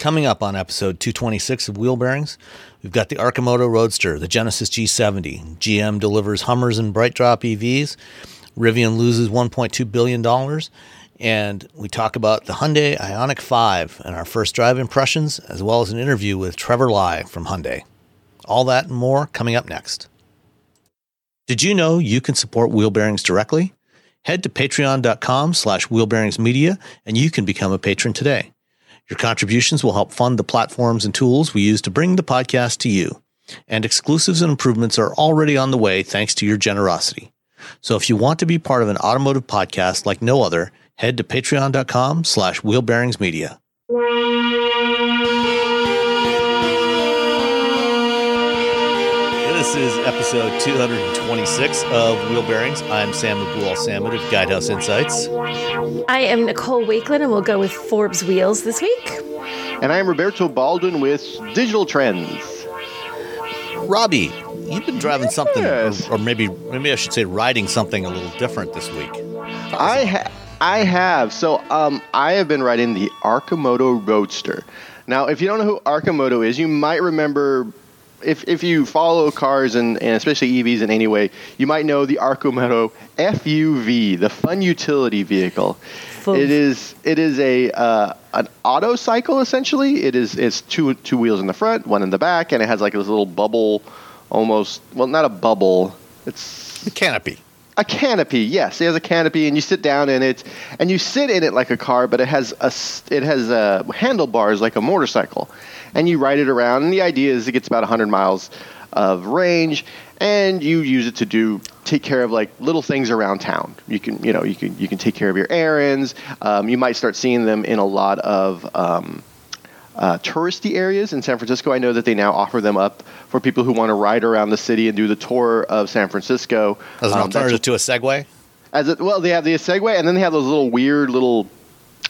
Coming up on episode 226 of Wheel Bearings, we've got the Arcimoto Roadster, the Genesis G70. GM delivers Hummers and BrightDrop EVs. Rivian loses $1.2 billion. And we talk about the Hyundai Ioniq 5 and our first drive impressions, as well as an interview with Trevor Lai from Hyundai. All that and more coming up next. Did you know you can support Wheel Bearings directly? Head to patreon.com slash wheelbearingsmedia and you can become a patron today. Your contributions will help fund the platforms and tools we use to bring the podcast to you. And exclusives and improvements are already on the way thanks to your generosity. So if you want to be part of an automotive podcast like no other, head to patreon.com slash wheelbearingsmedia. This is episode 226 of Wheel Bearings. I'm Sam Abuelsamid of Guidehouse Insights. I am Nicole Wakelin, and we'll go with Forbes Wheels this week. And I am Roberto Baldwin with Digital Trends. Robbie, you've been driving something, or, or maybe maybe I should say riding something a little different this week. I ha- I have. So um, I have been riding the Arcimoto Roadster. Now, if you don't know who Arcimoto is, you might remember. If, if you follow cars and, and especially EVs in any way, you might know the Arcimoto FUV, the Fun Utility Vehicle. Fuv. It is it is a uh, an auto cycle essentially. It is it's two two wheels in the front, one in the back, and it has like this little bubble, almost well not a bubble. It's a canopy. a canopy, yes. It has a canopy, and you sit down in it, and you sit in it like a car, but it has a it has uh, handlebars like a motorcycle, and you ride it around. And the idea is it gets about 100 miles of range, and you use it to do take care of like little things around town. You can you know you can you can take care of your errands. Um, you might start seeing them in a lot of um, uh, touristy areas in San Francisco. I know that they now offer them up for people who want to ride around the city and do the tour of San Francisco. As an Um, alternative to a Segway. as it, well, they have the Segway, and then they have those little weird little,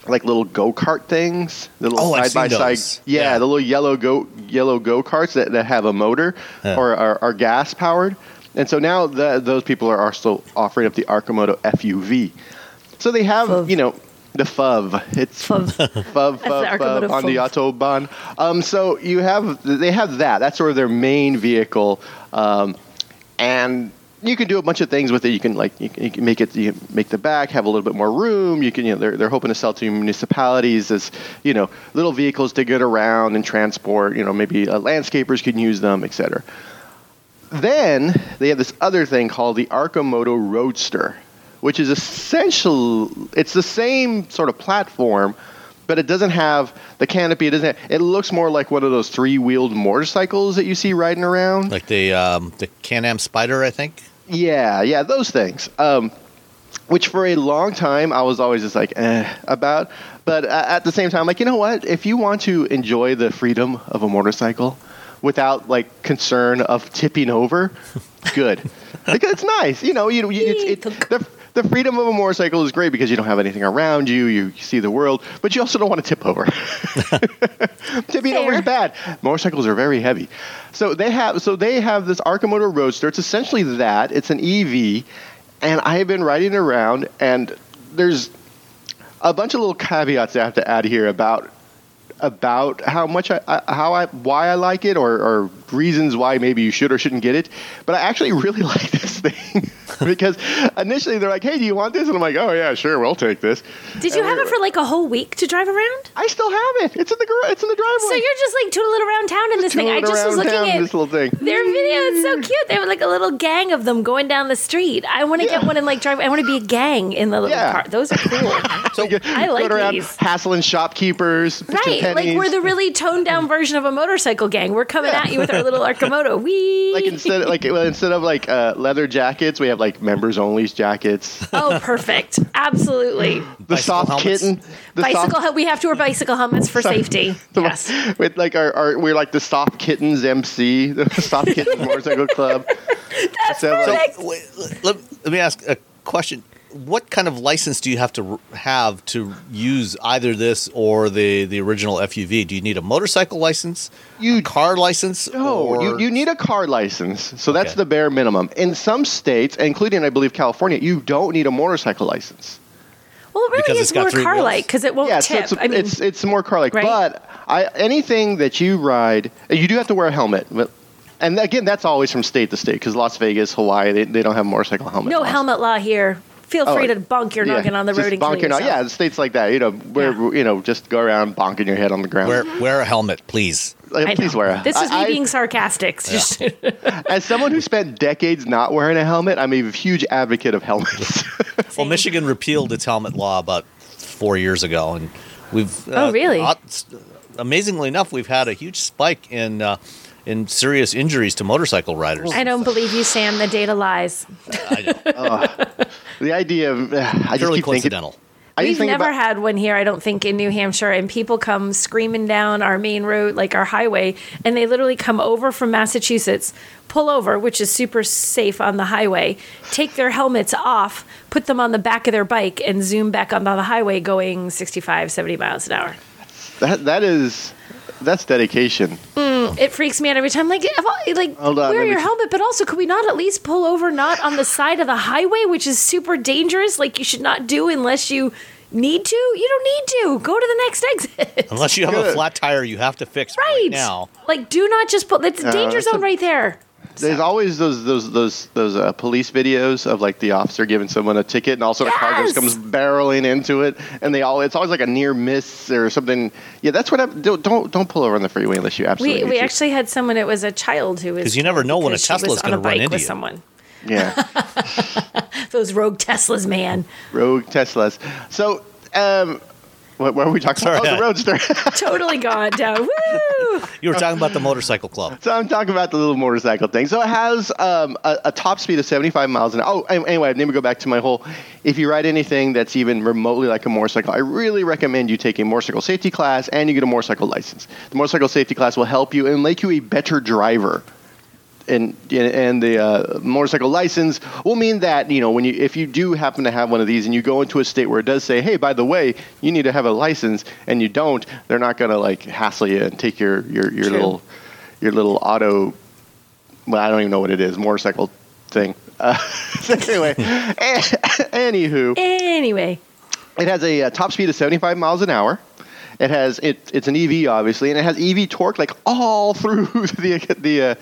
like little go kart things. The little side by side. Yeah, Yeah. the little yellow go yellow go karts that, that have a motor Yeah. or are, are gas powered. And so now the, those people are also offering up the Arcimoto FUV. So they have Fuv. you know the FUV. It's Fuv. Fuv, the fuv, Arcimoto fuv on the autobahn. Um, so you have they have that. That's sort of their main vehicle, um, and you can do a bunch of things with it. You can like you can, make it you make the back have a little bit more room. You can you know they're they're hoping to sell to municipalities as you know little vehicles to get around and transport. You know maybe uh, landscapers can use them, etc. Then they have this other thing called the Arcimoto Roadster, which is essential. It's the same sort of platform, but it doesn't have the canopy. It doesn't. It looks more like one of those three-wheeled motorcycles that you see riding around. Like the um, the Can-Am Spyder, I think. Yeah, yeah, those things. Um, which for a long time I was always just like eh about, but uh, at the same time, like you know what? If you want to enjoy the freedom of a motorcycle without like concern of tipping over, good. because it's nice, you know. You, you it's, it, the, the freedom of a motorcycle is great because you don't have anything around you. You see the world, but you also don't want to tip over. Tipping over is bad. Motorcycles are very heavy. So they have so they have this Arcimoto Roadster. It's essentially that. It's an EV, and I have been riding around, and there's a bunch of little caveats I have to add here about about how much I, I how I why I like it or, or reasons why maybe you should or shouldn't get it. But I actually really like this thing because initially they're like, "Hey, do you want this?" And I'm like, "Oh yeah, sure, we'll take this." Did you have it for like a whole week to drive around? I still have it. It's in the gar- it's in the driveway. So you're just like tootling around town in this thing. I just was looking at this little thing. their video. It's so cute. They have like a little gang of them going down the street. I want to Yeah. get one and like drive. I want to be a gang in the little Yeah. car. Those are cool. So you I like going around these. hassling shopkeepers, right, like we're the really toned down version of a motorcycle gang. We're coming at you with our little Arcimoto. Wee. like instead like well, instead of like uh, leather jackets, we have like members only jackets. oh, perfect. Absolutely. The Bicycle soft helmets. kitten, the bicycle. soft, we have to wear bicycle helmets for safety. the- Yes. with like our, our we're like the soft kittens MC, the soft kittens motorcycle club. That's So, like- perfect. Wait, let, let me ask a question. What kind of license do you have to have to use either this or the, the original FUV? Do you need a motorcycle license, You- car license? No, or- you, you need a car license. So that's Okay. the bare minimum. In some states, including I believe California, you don't need a motorcycle license. Well, it really Because is more car like because it won't yeah, so tip. it's, I mean, it's it's more car like. Right? But I anything that you ride, you do have to wear a helmet. But, and again, that's always from state to state because Las Vegas, Hawaii, they, they don't have motorcycle helmet. No laws. helmet law here. Feel Oh, free to bonk your Yeah, noggin on the road and bonk kill your noggin. yourself. Yeah, states like that. You know, where Yeah. you know, just go around bonking your head on the ground. Wear, wear a helmet, please. Like, please wear. a- This is me I- I- being sarcastic. Just- As someone who spent decades not wearing a helmet, I'm a huge advocate of helmets. Well, Michigan repealed its helmet law about four years ago, and we've. uh, Oh, really? uh, amazingly enough, we've had a huge spike in uh, in serious injuries to motorcycle riders. I don't believe you, Sam. The data lies. Oh, the idea of uh, I just Purely keep thinking. coincidental. I We've never about- had one here, I don't think, in New Hampshire, and people come screaming down our main road, like our highway, and they literally come over from Massachusetts, pull over, which is super safe on the highway, take their helmets off, put them on the back of their bike, and zoom back onto the highway going 65, 70 miles an hour. that that is that's dedication. Mm, it freaks me out every time. Like, like Hold on, wear let me your helmet, but also could we not at least pull over not on the side of the highway, which is super dangerous? Like you should not do unless you need to. You don't need to. Go to the next exit. Unless you have a flat tire, you have to fix right, right now. Like, do not just put. It's a danger it's a- zone right there. There's always those those those those uh, police videos of like the officer giving someone a ticket, and also the car just comes barreling into it, and they all it's always like a near miss or something. Yeah, that's what hap- don't don't, don't pull over on the freeway unless you absolutely. We we need actually had someone. It was a child who was because you never know when a because she was Tesla's gonna run into with you. someone. yeah. Those rogue Teslas, man. Rogue Teslas. So, um, what, what were we talking about? Sorry. Oh, the Roadster. totally gone down. Woo! You were talking about the motorcycle club. so I'm talking about the little motorcycle thing. So it has um, a, a top speed of 75 miles an hour. Oh, an- anyway, let me go back to my whole. If you ride anything that's even remotely like a motorcycle, I really recommend you take a motorcycle safety class and you get a motorcycle license. The motorcycle safety class will help you and make you a better driver. And and the uh, motorcycle license will mean that you know when you if you do happen to have one of these and you go into a state where it does say hey by the way you need to have a license and you don't they're not going to like hassle you and take your your, your True. little your little auto well I don't even know what it is motorcycle thing uh, anyway anywho Anyway, it has a, uh top speed of 75 miles an hour. It has it, it's an EV obviously, and it has EV torque like all through the the uh,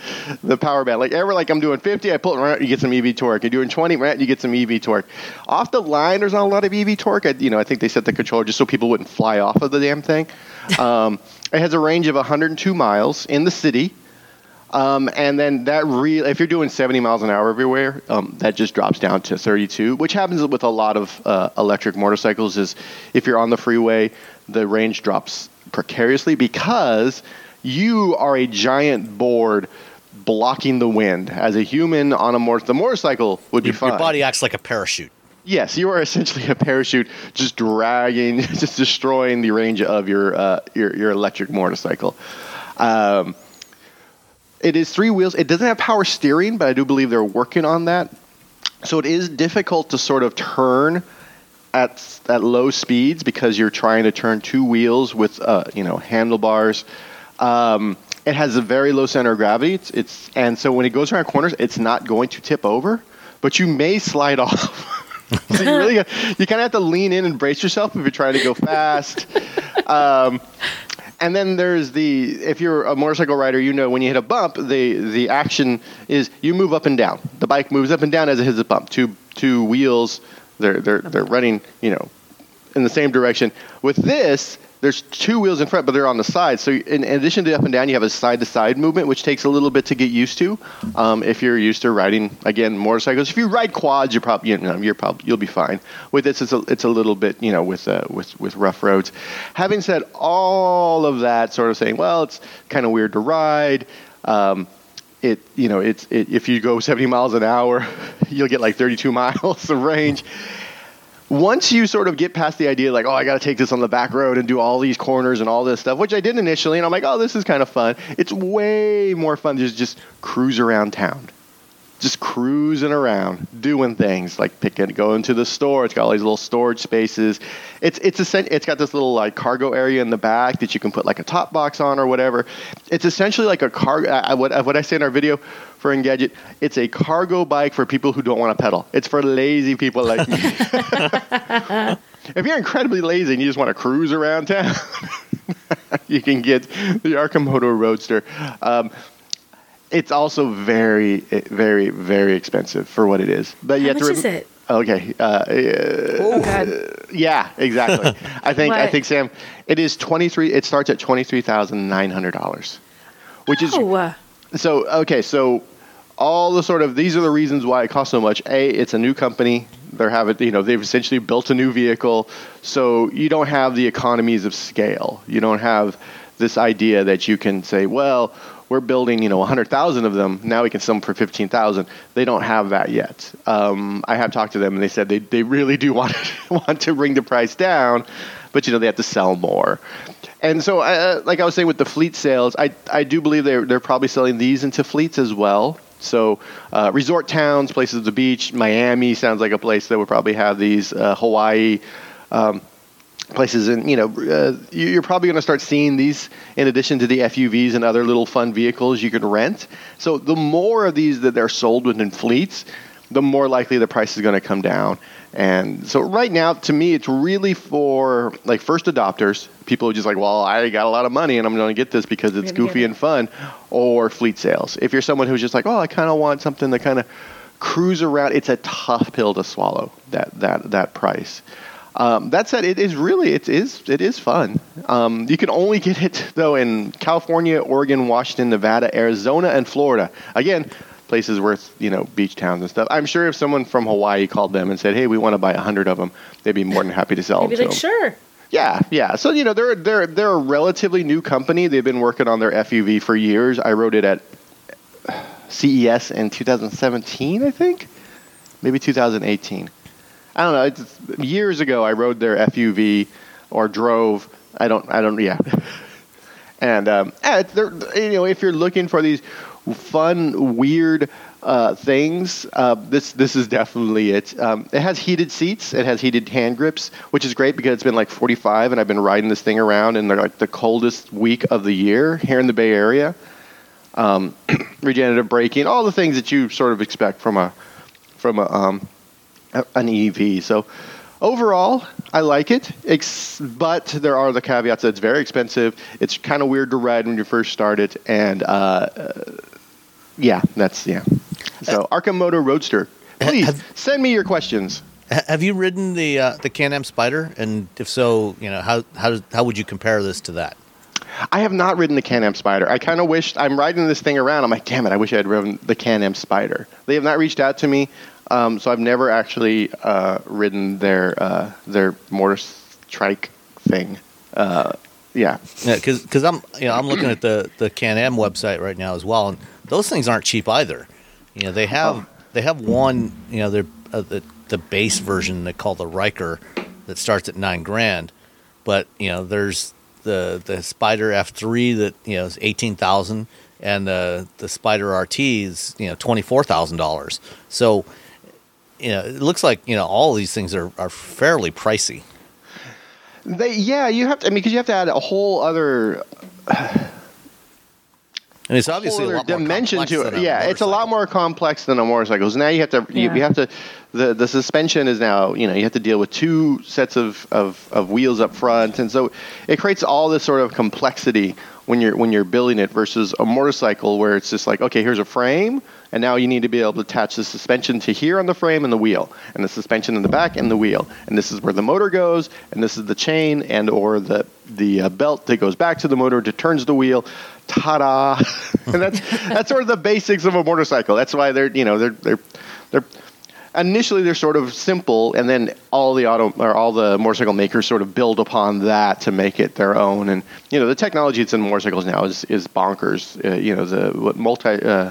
the power band. Like ever, like I'm doing 50, I pull it right, you get some EV torque. You're doing 20, right, you get some EV torque. Off the line, there's not a lot of EV torque. I, you know, I think they set the controller just so people wouldn't fly off of the damn thing. Um, it has a range of 102 miles in the city. Um, and then that real if you're doing 70 miles an hour everywhere, um, that just drops down to 32, which happens with a lot of uh, electric motorcycles. Is if you're on the freeway, the range drops precariously because you are a giant board blocking the wind. As a human on a motor, the motorcycle would be Your, fine. your body acts like a parachute. Yes, you are essentially a parachute, just dragging, just destroying the range of your uh, your, your electric motorcycle. Um, it is three wheels. It doesn't have power steering, but I do believe they're working on that. So it is difficult to sort of turn at at low speeds because you're trying to turn two wheels with uh, you know handlebars. Um, it has a very low center of gravity. It's, it's and so when it goes around corners, it's not going to tip over, but you may slide off. so you really you kind of have to lean in and brace yourself if you're trying to go fast. um, and then there's the if you're a motorcycle rider, you know when you hit a bump, the the action is you move up and down. The bike moves up and down as it hits a bump. Two two wheels, they're they're they're running, you know, in the same direction. With this, there's two wheels in front, but they're on the side. So in, addition to up and down, you have a side to side movement, which takes a little bit to get used to. Um, if you're used to riding again motorcycles, if you ride quads, you're probably you know you're probably you'll be fine. With this, it's a it's a little bit you know with uh, with with rough roads. Having said all of that, sort of saying, well, it's kind of weird to ride. Um, it you know it's it, if you go 70 miles an hour, you'll get like 32 miles of range once you sort of get past the idea, like, oh, I got to take this on the back road and do all these corners and all this stuff, which I did initially, and I'm like, oh, this is kind of fun. It's way more fun to just, just cruise around town. Just cruising around, doing things like picking, going to the store. It's got all these little storage spaces. It's it's essen- it's got this little like cargo area in the back that you can put like a top box on or whatever. It's essentially like a car. Uh, what what I say in our video for Engadget, it's a cargo bike for people who don't want to pedal. It's for lazy people like me. if you're incredibly lazy and you just want to cruise around town, you can get the Arcimoto Roadster. Um, it's also very, very, very expensive for what it is. But you How have much to is it? Okay. Uh, Oh God. yeah, exactly. I think I think Sam, it is twenty three. It starts at twenty three thousand nine hundred dollars, which is Oh, uh, so okay. So all the sort of these are the reasons why it costs so much. A, it's a new company. They're having you know they've essentially built a new vehicle, so you don't have the economies of scale. You don't have this idea that you can say, well, we're building you know 100,000 of them. Now we can sell them for 15,000. They don't have that yet. Um, I have talked to them and they said they, they really do want want to bring the price down, but you know they have to sell more. And so, uh, like I was saying with the fleet sales, I, I do believe they're, they're probably selling these into fleets as well. So, uh, resort towns, places at the beach, Miami sounds like a place that would probably have these. Uh, Hawaii, um, places, and you know, uh, you- you're probably going to start seeing these in addition to the FUVs and other little fun vehicles you can rent. So, the more of these that they're sold within fleets, the more likely the price is going to come down. And so, right now, to me, it's really for like first adopters, people who just like, well, I got a lot of money and I'm going to get this because it's goofy it. and fun, or fleet sales. If you're someone who's just like, oh, I kind of want something to kind of cruise around, it's a tough pill to swallow. That that that price. Um, that said, it is really it is it is fun. Um, you can only get it though in California, Oregon, Washington, Nevada, Arizona, and Florida. Again, places worth you know beach towns and stuff. I'm sure if someone from Hawaii called them and said, "Hey, we want to buy a hundred of them," they'd be more than happy to sell I'd be them. like, to 'em. sure. Yeah, yeah. So you know they're they're they're a relatively new company. They've been working on their FUV for years. I wrote it at CES in 2017, I think, maybe 2018. I don't know. It's, years ago, I rode their FUV or drove. I don't. I don't. Yeah. and um, you know, if you're looking for these fun, weird uh, things, uh, this this is definitely it. Um, it has heated seats. It has heated hand grips, which is great because it's been like 45, and I've been riding this thing around in like the coldest week of the year here in the Bay Area. Um, regenerative braking, all the things that you sort of expect from a from a um, an EV. So overall, I like it, ex- but there are the caveats that it's very expensive. It's kind of weird to ride when you first start it, and uh, uh, yeah, that's yeah. So Arcimoto Roadster, please have- send me your questions. Have you ridden the uh, the Can-Am Spyder? And if so, you know how how how would you compare this to that? I have not ridden the Can-Am Spyder. I kind of wished I'm riding this thing around. I'm like, damn it, I wish I had ridden the Can-Am Spyder. They have not reached out to me, um, so I've never actually uh, ridden their uh, their motor trike thing. Uh, yeah, Yeah, because I'm you know I'm looking at the the Can-Am website right now as well, and those things aren't cheap either. You know they have Oh. they have one you know they're uh, the the base version they call the Ryker that starts at nine grand, but you know there's the the Spyder F3 that you know is eighteen thousand, and the the Spyder RT is you know twenty four thousand dollars. So you know it looks like you know all these things are are fairly pricey. they yeah you have to. I mean, because you have to add a whole other And it's obviously a lot more dimension complex to than it. a Yeah, it's a lot more complex than a motorcycle. So now you have to you, Yeah. you have to the the suspension is now you know you have to deal with two sets of, of, of wheels up front, and so it creates all this sort of complexity when you're when you're building it versus a motorcycle where it's just like okay here's a frame and now you need to be able to attach the suspension to here on the frame and the wheel and the suspension in the back and the wheel. And this is where the motor goes and this is the chain and or the the uh, belt that goes back to the motor that turns the wheel. Ta-da! And that's that's sort of the basics of a motorcycle. That's why they're you know they're they're they're initially they're sort of simple and then all the auto or all the motorcycle makers sort of build upon that to make it their own. And you know the technology that's in motorcycles now is is bonkers. Uh, you know the what multi uh,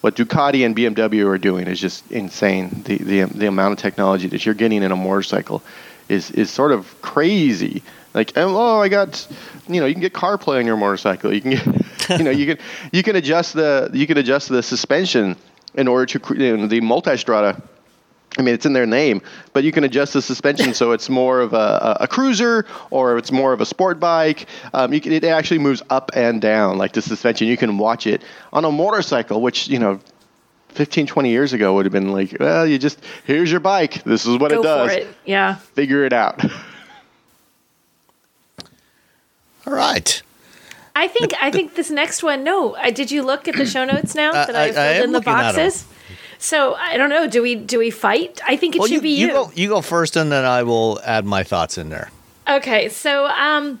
what Ducati and BMW are doing is just insane. The the the amount of technology that you're getting in a motorcycle is is sort of crazy. Like oh I got you know you can get CarPlay on your motorcycle. You can get you know you can you can adjust the you can adjust the suspension in order to you know, the multistrada I mean, it's in their name, but you can adjust the suspension so it's more of a, a, a cruiser or it's more of a sport bike. Um, you can, it actually moves up and down like the suspension. You can watch it on a motorcycle, which you know, 15, 20 years ago would have been like, well, you just here's your bike. This is what Go it does. for it. Yeah. Figure it out. All right. I think I think this next one. No, I, did you look at the show notes now that I, I- I filled am in the looking at 'em. boxes? So I don't know. Do we do we fight? I think it Well, should you, be you you. go you go first, and then I will add my thoughts in there. Okay, so um,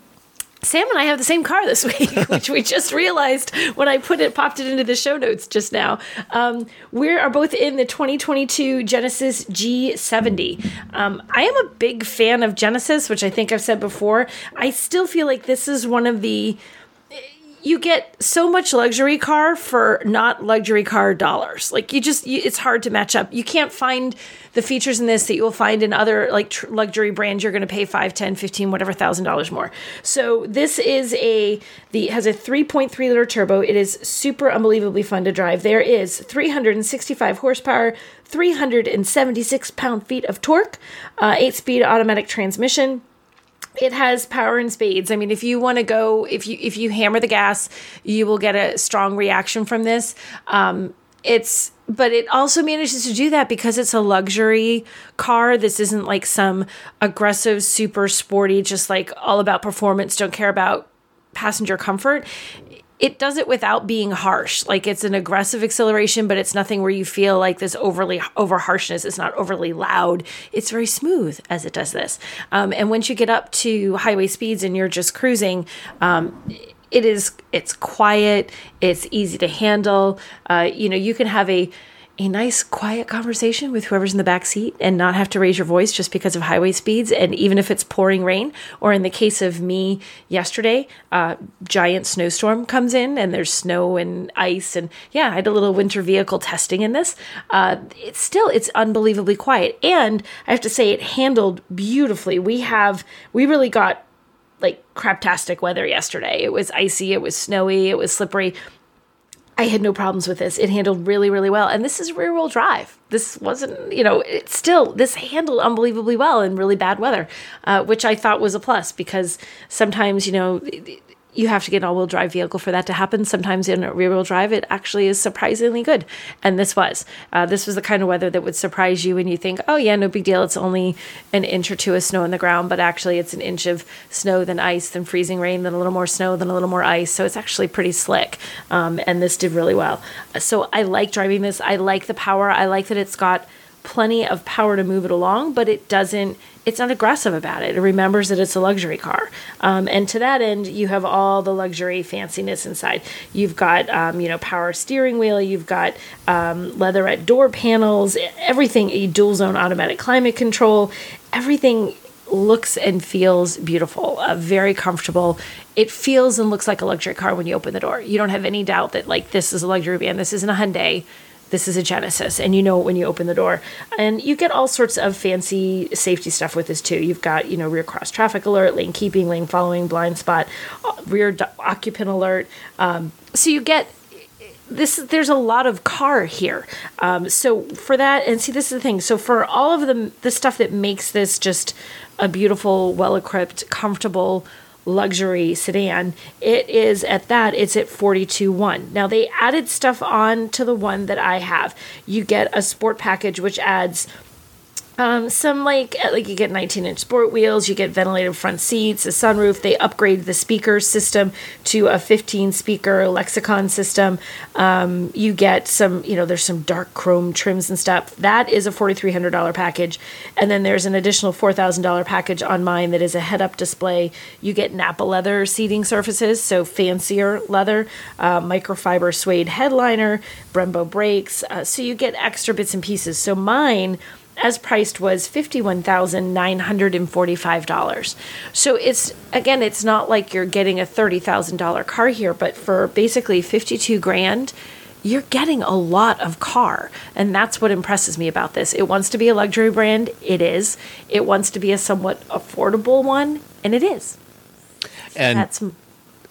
Sam and I have the same car this week, which we just realized when I put it, popped it into the show notes just now. Um, we are both in the 2022 Genesis G70. Um, I am a big fan of Genesis, which I think I've said before. I still feel like this is one of the you get so much luxury car for not luxury car dollars. Like you just, you, it's hard to match up. You can't find the features in this that you will find in other like tr- luxury brands. You're going to pay five, ten, fifteen, whatever thousand dollars more. So this is a the has a 3.3 liter turbo. It is super unbelievably fun to drive. There is 365 horsepower, 376 pound feet of torque, uh, eight speed automatic transmission it has power and spades. I mean, if you want to go, if you if you hammer the gas, you will get a strong reaction from this. Um, it's but it also manages to do that because it's a luxury car. This isn't like some aggressive, super sporty, just like all about performance, don't care about passenger comfort. It does it without being harsh. Like it's an aggressive acceleration, but it's nothing where you feel like this overly over harshness. It's not overly loud. It's very smooth as it does this. Um, and once you get up to highway speeds and you're just cruising, um, it is it's quiet. It's easy to handle. Uh, you know, you can have a a nice quiet conversation with whoever's in the back seat and not have to raise your voice just because of highway speeds. And even if it's pouring rain or in the case of me yesterday uh, giant snowstorm comes in and there's snow and ice and yeah i had a little winter vehicle testing in this. Uh, it's still it's unbelievably quiet. And i have to say it handled beautifully. We have we really got like craptastic weather yesterday. It was icy it was snowy it was slippery I had no problems with this. It handled really, really well. And this is rear wheel drive. This wasn't, you know, it still, this handled unbelievably well in really bad weather, uh, which I thought was a plus because sometimes, you know, you have to get an all wheel drive vehicle for that to happen. Sometimes in rear wheel drive, it actually is surprisingly good. And this was. Uh, this was the kind of weather that would surprise you and you think, oh, yeah, no big deal. It's only an inch or two of snow on the ground, but actually it's an inch of snow, then ice, then freezing rain, then a little more snow, then a little more ice. So it's actually pretty slick. Um, and this did really well. So I like driving this. I like the power. I like that it's got plenty of power to move it along, but it doesn't, it's not aggressive about it. It remembers that it's a luxury car. Um, and to that end, you have all the luxury fanciness inside. You've got, um, you know, power steering wheel, you've got um, leatherette door panels, everything, a dual zone automatic climate control, everything looks and feels beautiful, uh, very comfortable. It feels and looks like a luxury car when you open the door. You don't have any doubt that like this is a luxury van. This isn't a Hyundai. This is a Genesis, and you know it when you open the door. And you get all sorts of fancy safety stuff with this too. You've got you know rear cross traffic alert, lane keeping, lane following, blind spot, rear do- occupant alert. Um, so you get this there's a lot of car here um, so for that and see this is the thing so for all of the the stuff that makes this just a beautiful well equipped comfortable luxury sedan. It is at that it's at 42.1 now they added stuff on to the one that i have. You get a sport package which adds um, some like uh, like you get 19 inch sport wheels, you get ventilated front seats, a sunroof. They upgrade the speaker system to a 15 speaker lexicon system. Um, you get some, you know, there's some dark chrome trims and stuff. That is a $4,300 package, and then there's an additional $4,000 package on mine that is a head up display. You get Nappa leather seating surfaces, so fancier leather, uh, microfiber suede headliner, Brembo brakes. Uh, so you get extra bits and pieces. So mine as priced was $51,945. So it's again it's not like you're getting a $30,000 car here, but for basically 52 grand, you're getting a lot of car. And that's what impresses me about this. It wants to be a luxury brand, it is. It wants to be a somewhat affordable one, and it is. And That's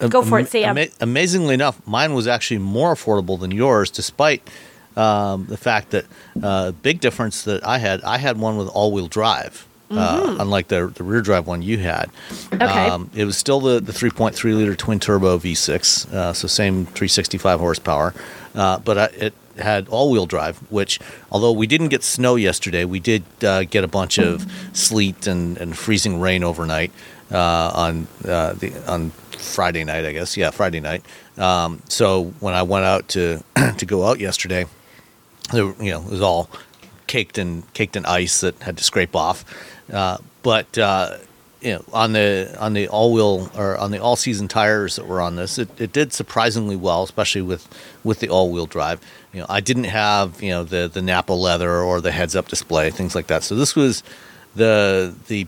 Go for it, Sam. ama- amazingly enough, mine was actually more affordable than yours, despite um, the fact that uh, big difference that I had. I had one with all-wheel drive, uh, unlike the the rear drive one you had. Mm-hmm. Okay. Um, it was still the the 3.3 liter twin turbo V6, uh, so same 365 horsepower, uh, but I, it had all-wheel drive. Which, although we didn't get snow yesterday, we did uh, get a bunch of sleet and, and freezing rain overnight uh, on uh, the on Friday night, I guess. Yeah, Friday night. Um, so when I went out to to go out yesterday, you know, it was all caked in caked in ice that had to scrape off. Uh, but uh, you know, on the on the all wheel or on the all season tires that were on this, it, it did surprisingly well, especially with with the all wheel drive. You know, I didn't have you know the the Nappa leather or the heads up display, things like that. So this was the the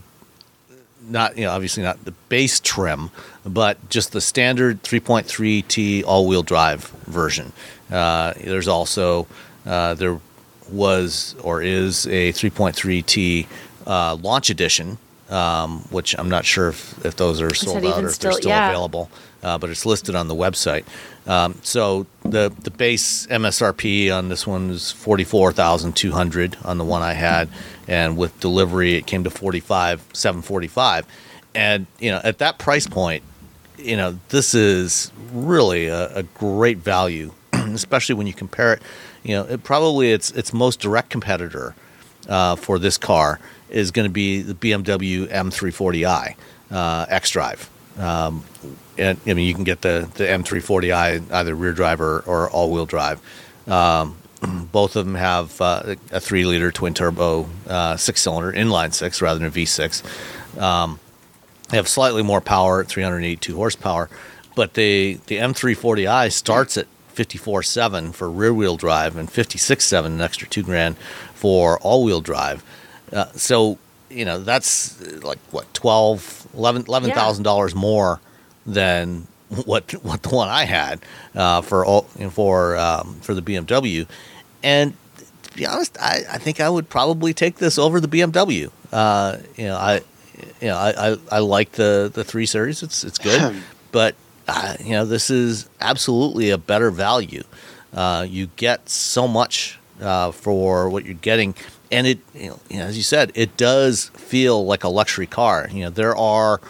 not you know obviously not the base trim, but just the standard 3.3T all wheel drive version. Uh, there's also uh, there was or is a 3.3T uh, launch edition um, which I'm not sure if, if those are sold out or if still, they're still yeah. available, uh, but it's listed on the website. Um, so the the base MSRP on this one is forty four thousand two hundred on the one I had, and with delivery it came to forty five seven forty five, and you know at that price point, you know this is really a, a great value, especially when you compare it. You know, it probably its its most direct competitor uh, for this car is going to be the BMW M340i uh, xDrive. Um, and I mean, you can get the, the M340i either rear drive or, or all wheel drive. Um, both of them have uh, a three liter twin turbo uh, six cylinder inline six rather than a V6. Um, they have slightly more power 382 horsepower, but the, the M340i starts at 54.7 for rear wheel drive and 56.7, an extra two grand for all wheel drive. Uh, so you know that's like what 12 11 thousand yeah. dollars more than what what the one I had uh, for all for um, for the BMW, and to be honest, I, I think I would probably take this over the BMW. Uh, you know, I you know I, I, I, like the the three series. It's it's good, but uh, you know this is absolutely a better value. Uh, you get so much uh, for what you're getting and it you know, as you said it does feel like a luxury car you know there are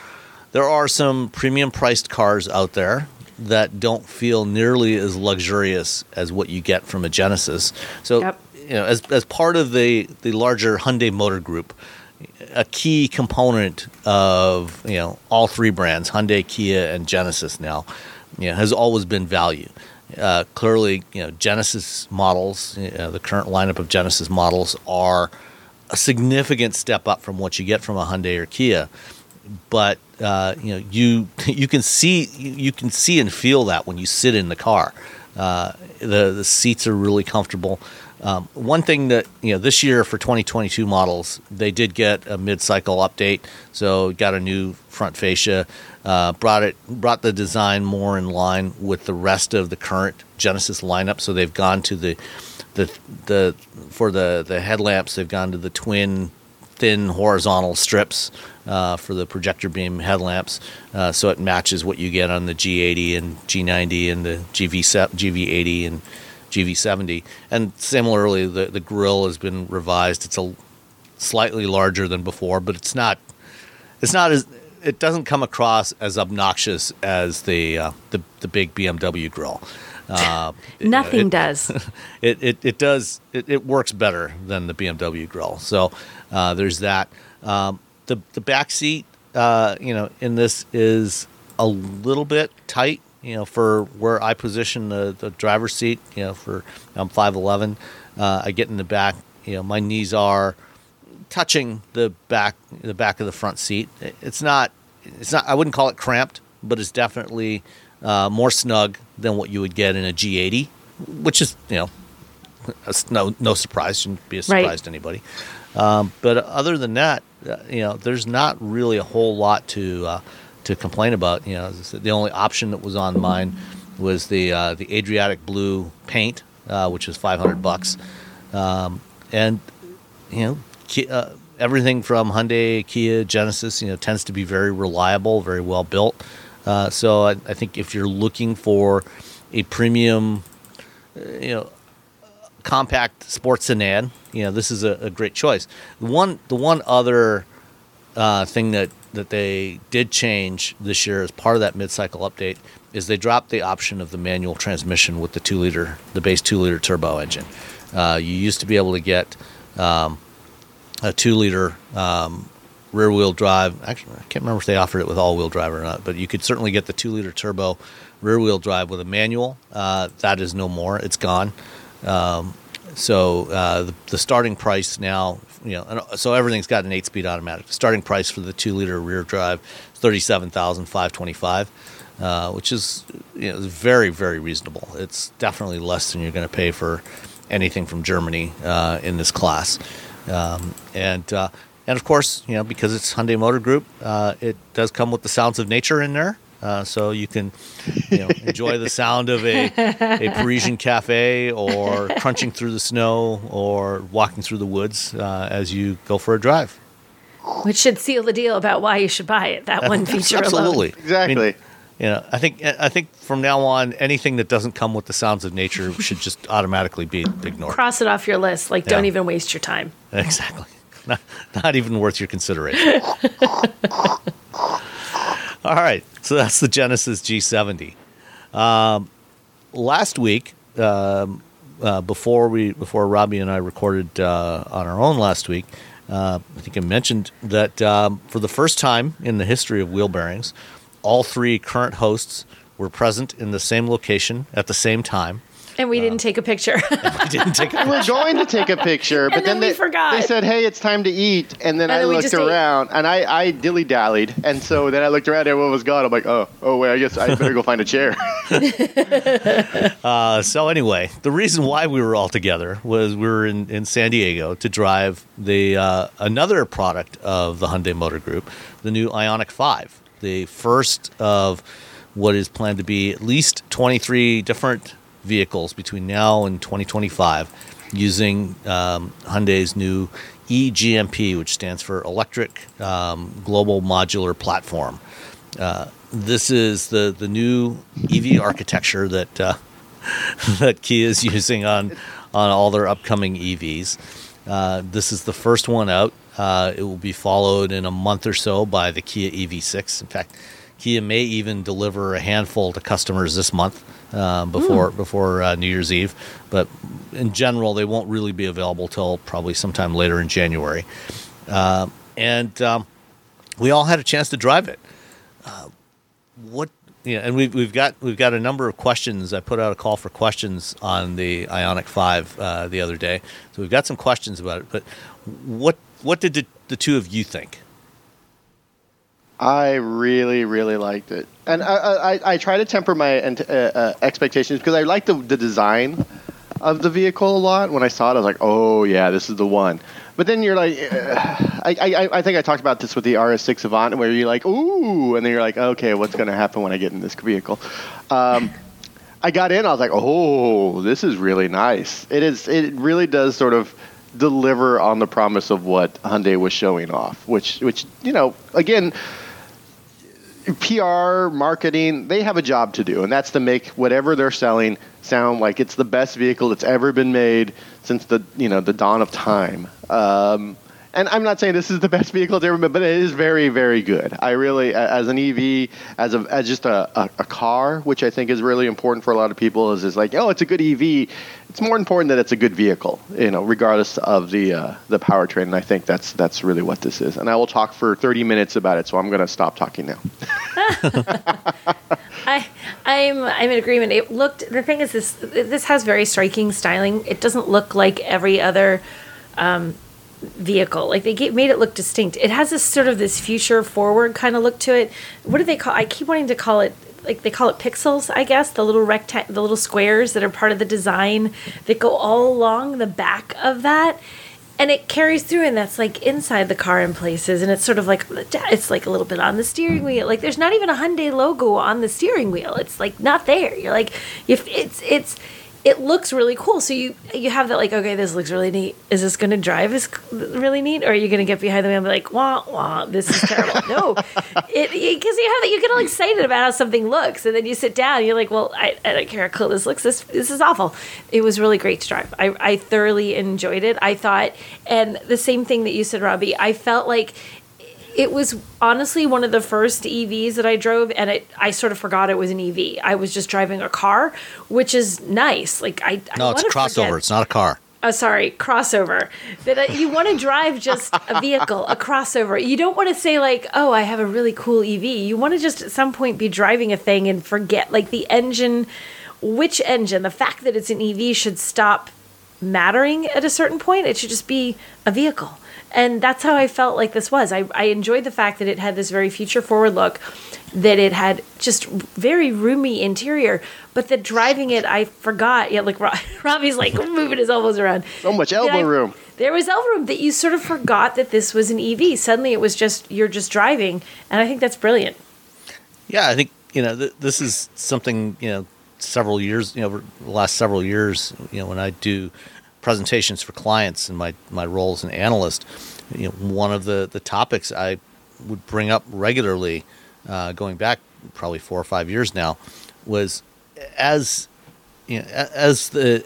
there are some premium priced cars out there that don't feel nearly as luxurious as what you get from a Genesis so yep. you know as as part of the the larger Hyundai Motor Group a key component of you know all three brands Hyundai Kia and Genesis now you know, has always been value uh, clearly, you know, Genesis models, you know, the current lineup of Genesis models are a significant step up from what you get from a Hyundai or Kia. But uh, you know, you you can see you can see and feel that when you sit in the car. Uh, the the seats are really comfortable. Um, one thing that you know this year for 2022 models, they did get a mid-cycle update, so got a new front fascia, uh, brought it brought the design more in line with the rest of the current Genesis lineup. So they've gone to the the the for the the headlamps, they've gone to the twin thin horizontal strips uh, for the projector beam headlamps, uh, so it matches what you get on the G80 and G90 and the GV GV80 and GV70. And similarly, the the grill has been revised. It's a slightly larger than before, but it's not it's not as it doesn't come across as obnoxious as the uh, the, the big BMW grill. Uh, Nothing it, does. It, it, it does. It, it, works better than the BMW grill. So uh, there's that. Um, the the back seat, uh, you know, in this is a little bit tight you know, for where I position the, the driver's seat, you know, for I'm 5'11, uh, I get in the back, you know, my knees are touching the back, the back of the front seat. It's not, it's not, I wouldn't call it cramped, but it's definitely uh, more snug than what you would get in a G80, which is, you know, no, no surprise, shouldn't be a surprise right. to anybody. Um, but other than that, uh, you know, there's not really a whole lot to, uh, to complain about. You know, the only option that was on mine was the uh, the Adriatic blue paint, uh, which was 500 bucks, um, and you know. Uh, everything from Hyundai, Kia, Genesis, you know, tends to be very reliable, very well built. Uh, so I, I, think if you're looking for a premium, uh, you know, compact sports sedan, you know, this is a, a great choice. The one, the one other uh, thing that that they did change this year as part of that mid-cycle update is they dropped the option of the manual transmission with the two liter, the base two liter turbo engine. Uh, you used to be able to get um, a two liter um, rear wheel drive. Actually, I can't remember if they offered it with all wheel drive or not, but you could certainly get the two liter turbo rear wheel drive with a manual. Uh, that is no more; it's gone. Um, so uh, the, the starting price now, you know, so everything's got an eight speed automatic. Starting price for the two liter rear drive, thirty seven thousand five twenty five. Uh, which is you know very very reasonable. It's definitely less than you're going to pay for anything from Germany uh, in this class, um, and uh, and of course you know because it's Hyundai Motor Group, uh, it does come with the sounds of nature in there. Uh, so you can you know, enjoy the sound of a, a Parisian cafe or crunching through the snow or walking through the woods uh, as you go for a drive. Which should seal the deal about why you should buy it. That one feature Absolutely. alone. Exactly. I mean, you know, I think I think from now on, anything that doesn't come with the sounds of nature should just automatically be ignored. Cross it off your list. Like, don't Yeah. even waste your time. Exactly. Not, not even worth your consideration. All right. So that's the Genesis G70. Um, last week, um, uh, before we before Robbie and I recorded uh, on our own last week, uh, I think I mentioned that um, for the first time in the history of wheel bearings, all three current hosts were present in the same location at the same time. And we didn't take a picture. We didn't take a we were going to take a picture, but then then, we they, forgot. they said, "Hey, it's time to eat," and then And I then looked just ate. around, and I, I dilly dallied, and so then I looked around, and everyone was gone. I'm like, "Oh, oh wait, I guess I better go find a chair." Uh, so anyway, the reason why we were all together was we were in, in San Diego to drive the uh, another product of the Hyundai Motor Group, the new Ioniq Five, the first of what is planned to be at least 23 different vehicles between now and 2025, using um, Hyundai's new eGMP, which stands for Electric um, Global Modular Platform. Uh, this is the the new EV architecture that uh, that Kia is using on on all their upcoming EVs. Uh, this is the first one out. Uh, it will be followed in a month or so by the Kia EV6. In fact, Kia may even deliver a handful to customers this month uh, before before uh, New Year's Eve. But in general, they won't really be available till probably sometime later in January. Uh, and um, we all had a chance to drive it what yeah, and we've we've got we've got a number of questions. I put out a call for questions on the Ioniq Five uh, the other day, so we've got some questions about it. But what what did the, the two of you think? I really, really liked it, and I, I, I try to temper my uh, uh, expectations because I like the the design of the vehicle a lot. When I saw it, I was like, "Oh yeah, this is the one." But then you're like, uh, I, I, I think I talked about this with the RS6 Avant, where you're like, "Ooh," and then you're like, "Okay, what's going to happen when I get in this vehicle?" Um, I got in, I was like, "Oh, this is really nice." It is. It really does sort of deliver on the promise of what Hyundai was showing off, which, which you know, again. PR, marketing, they have a job to do, and that's to make whatever they're selling sound like it's the best vehicle that's ever been made since the you know the dawn of time. Um, and I'm not saying this is the best vehicle that's ever been, but it is very, very good. I really, as an EV, as a as just a, a, a car, which I think is really important for a lot of people, is is like, oh, it's a good EV. It's more important that it's a good vehicle, you know, regardless of the uh, the powertrain. And I think that's that's really what this is. And I will talk for 30 minutes about it, so I'm going to stop talking now. I, I'm I'm in agreement. It looked the thing is this this has very striking styling. It doesn't look like every other um, vehicle. Like they get, made it look distinct. It has this sort of this future forward kind of look to it. What do they call? I keep wanting to call it like they call it pixels. I guess the little recta- the little squares that are part of the design that go all along the back of that. And it carries through, and that's like inside the car in places, and it's sort of like it's like a little bit on the steering mm-hmm. wheel. Like there's not even a Hyundai logo on the steering wheel. It's like not there. You're like, if it's it's it looks really cool. So you you have that like, okay, this looks really neat. Is this going to drive is really neat, or are you going to get behind the wheel and be like, wah wah, this is terrible? no, it because you have that you get all excited about how something looks, and then you sit down, and you're like, well, I, I don't care how cool this looks. This this is awful. It was really great to drive. I I thoroughly enjoyed it. I thought, and the same thing that you said, Robbie. I felt like it was honestly one of the first EVs that I drove, and it, I sort of forgot it was an EV. I was just driving a car, which is nice. Like I, I No, it's a crossover. forget- It's not a car. uh, sorry, crossover. That uh, you want to drive just a vehicle, a crossover. You don't want to say like, "Oh, I have a really cool EV." You want to just at some point be driving a thing and forget like the engine, which engine, the fact that it's an EV should stop mattering at a certain point. It should just be a vehicle. And that's how I felt like this was. I, I enjoyed the fact that it had this very future forward look, that it had just very roomy interior, but that driving it, I forgot. Yeah, like Robbie's like moving his elbows around. So much elbow I, room. There was elbow room that you sort of forgot that this was an EV. Suddenly it was just, you're just driving. And I think that's brilliant. Yeah, I think, you know, th- this is something, you know, several years, you know, over the last several years, you know, when I do presentations for clients and my, my role as an analyst, you know, one of the, the topics I would bring up regularly, uh, going back probably four or five years now, was as you know, as the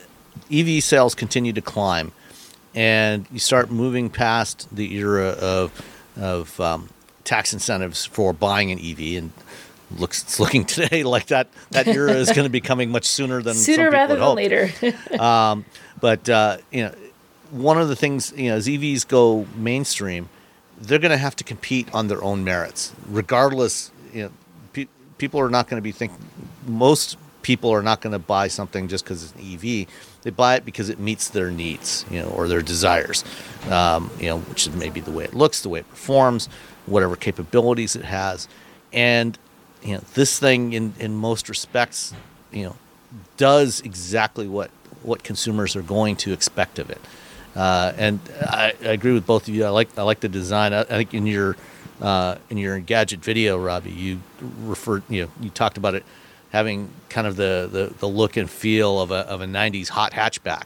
EV sales continue to climb, and you start moving past the era of of um, tax incentives for buying an EV, and looks it's looking today like that that era is going to be coming much sooner than sooner rather than later. um, but uh, you know, one of the things you know, as EVs go mainstream, they're going to have to compete on their own merits, regardless. You know, pe- people are not going to be thinking. Most people are not going to buy something just because it's an EV. They buy it because it meets their needs, you know, or their desires. Um, you know, which is maybe the way it looks, the way it performs, whatever capabilities it has, and you know, this thing in in most respects, you know, does exactly what what consumers are going to expect of it. Uh, and I, I, agree with both of you. I like I like the design. I, I think in your uh, in your gadget video, Robbie, you referred you know you talked about it having kind of the, the, the look and feel of a of a '90s hot hatchback.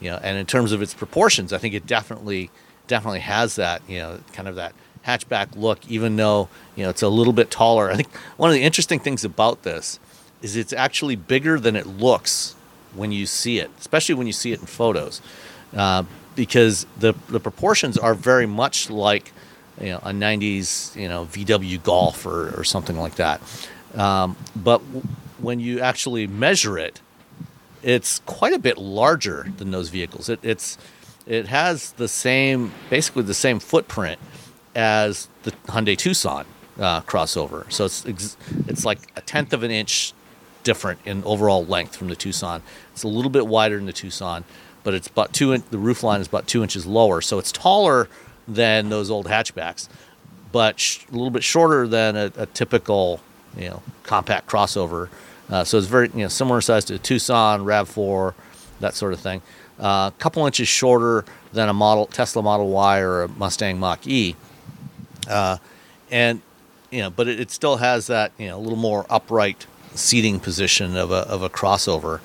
You know, and in terms of its proportions, I think it definitely definitely has that. You know, kind of that hatchback look, even though you know it's a little bit taller. I think one of the interesting things about this is it's actually bigger than it looks when you see it, especially when you see it in photos, uh, because the the proportions are very much like you know a '90s you know VW Golf or, or something like that. Um, but w- when you actually measure it, it's quite a bit larger than those vehicles. It, it's it has the same basically the same footprint as the Hyundai Tucson uh, crossover. So it's it's like a tenth of an inch different in overall length from the Tucson. It's a little bit wider than the Tucson, but it's about two. In, the roof line is about two inches lower, so it's taller than those old hatchbacks, but sh- a little bit shorter than a, a typical you know compact crossover. Uh, so it's very you know similar size to a Tucson, Rav Four, that sort of thing. A uh, couple inches shorter than a model Tesla Model Y or a Mustang Mach E. Uh, and you know, but it, it, still has that you know a little more upright seating position of a of a crossover,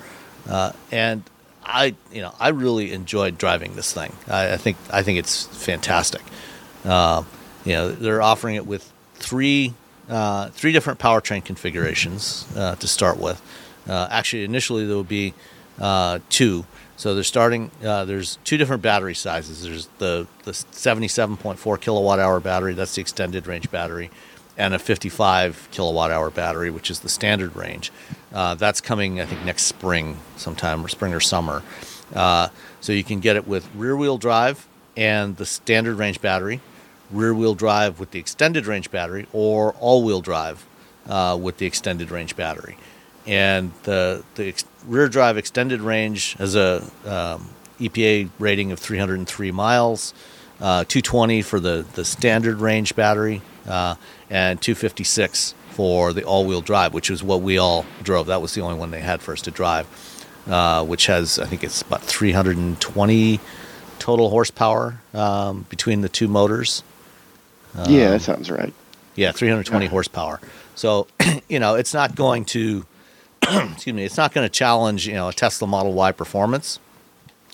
uh, and I you know I really enjoyed driving this thing. I, I think I think it's fantastic. Uh, you know, they're offering it with three uh, three different powertrain configurations uh, to start with. Uh, actually, initially there will be uh, two. So they're starting. There's two different battery sizes. There's the the 77.4 kilowatt hour battery. That's the extended range battery, and a 55 kilowatt hour battery, which is the standard range. Uh, that's coming, I think, next spring, sometime or spring or summer. Uh, so you can get it with rear wheel drive and the standard range battery, rear wheel drive with the extended range battery, or all wheel drive uh, with the extended range battery and the the ex- rear drive extended range has a um, EPA rating of 303 miles, uh, 220 for the the standard range battery, uh, and 256 for the all-wheel drive, which is what we all drove. That was the only one they had for us to drive, uh, which has I think it's about 320 total horsepower um, between the two motors. Um, yeah, that um, sounds right. Yeah, 320 horsepower. So, you know, it's not going to excuse me, it's not going to challenge you know a Tesla Model Y performance,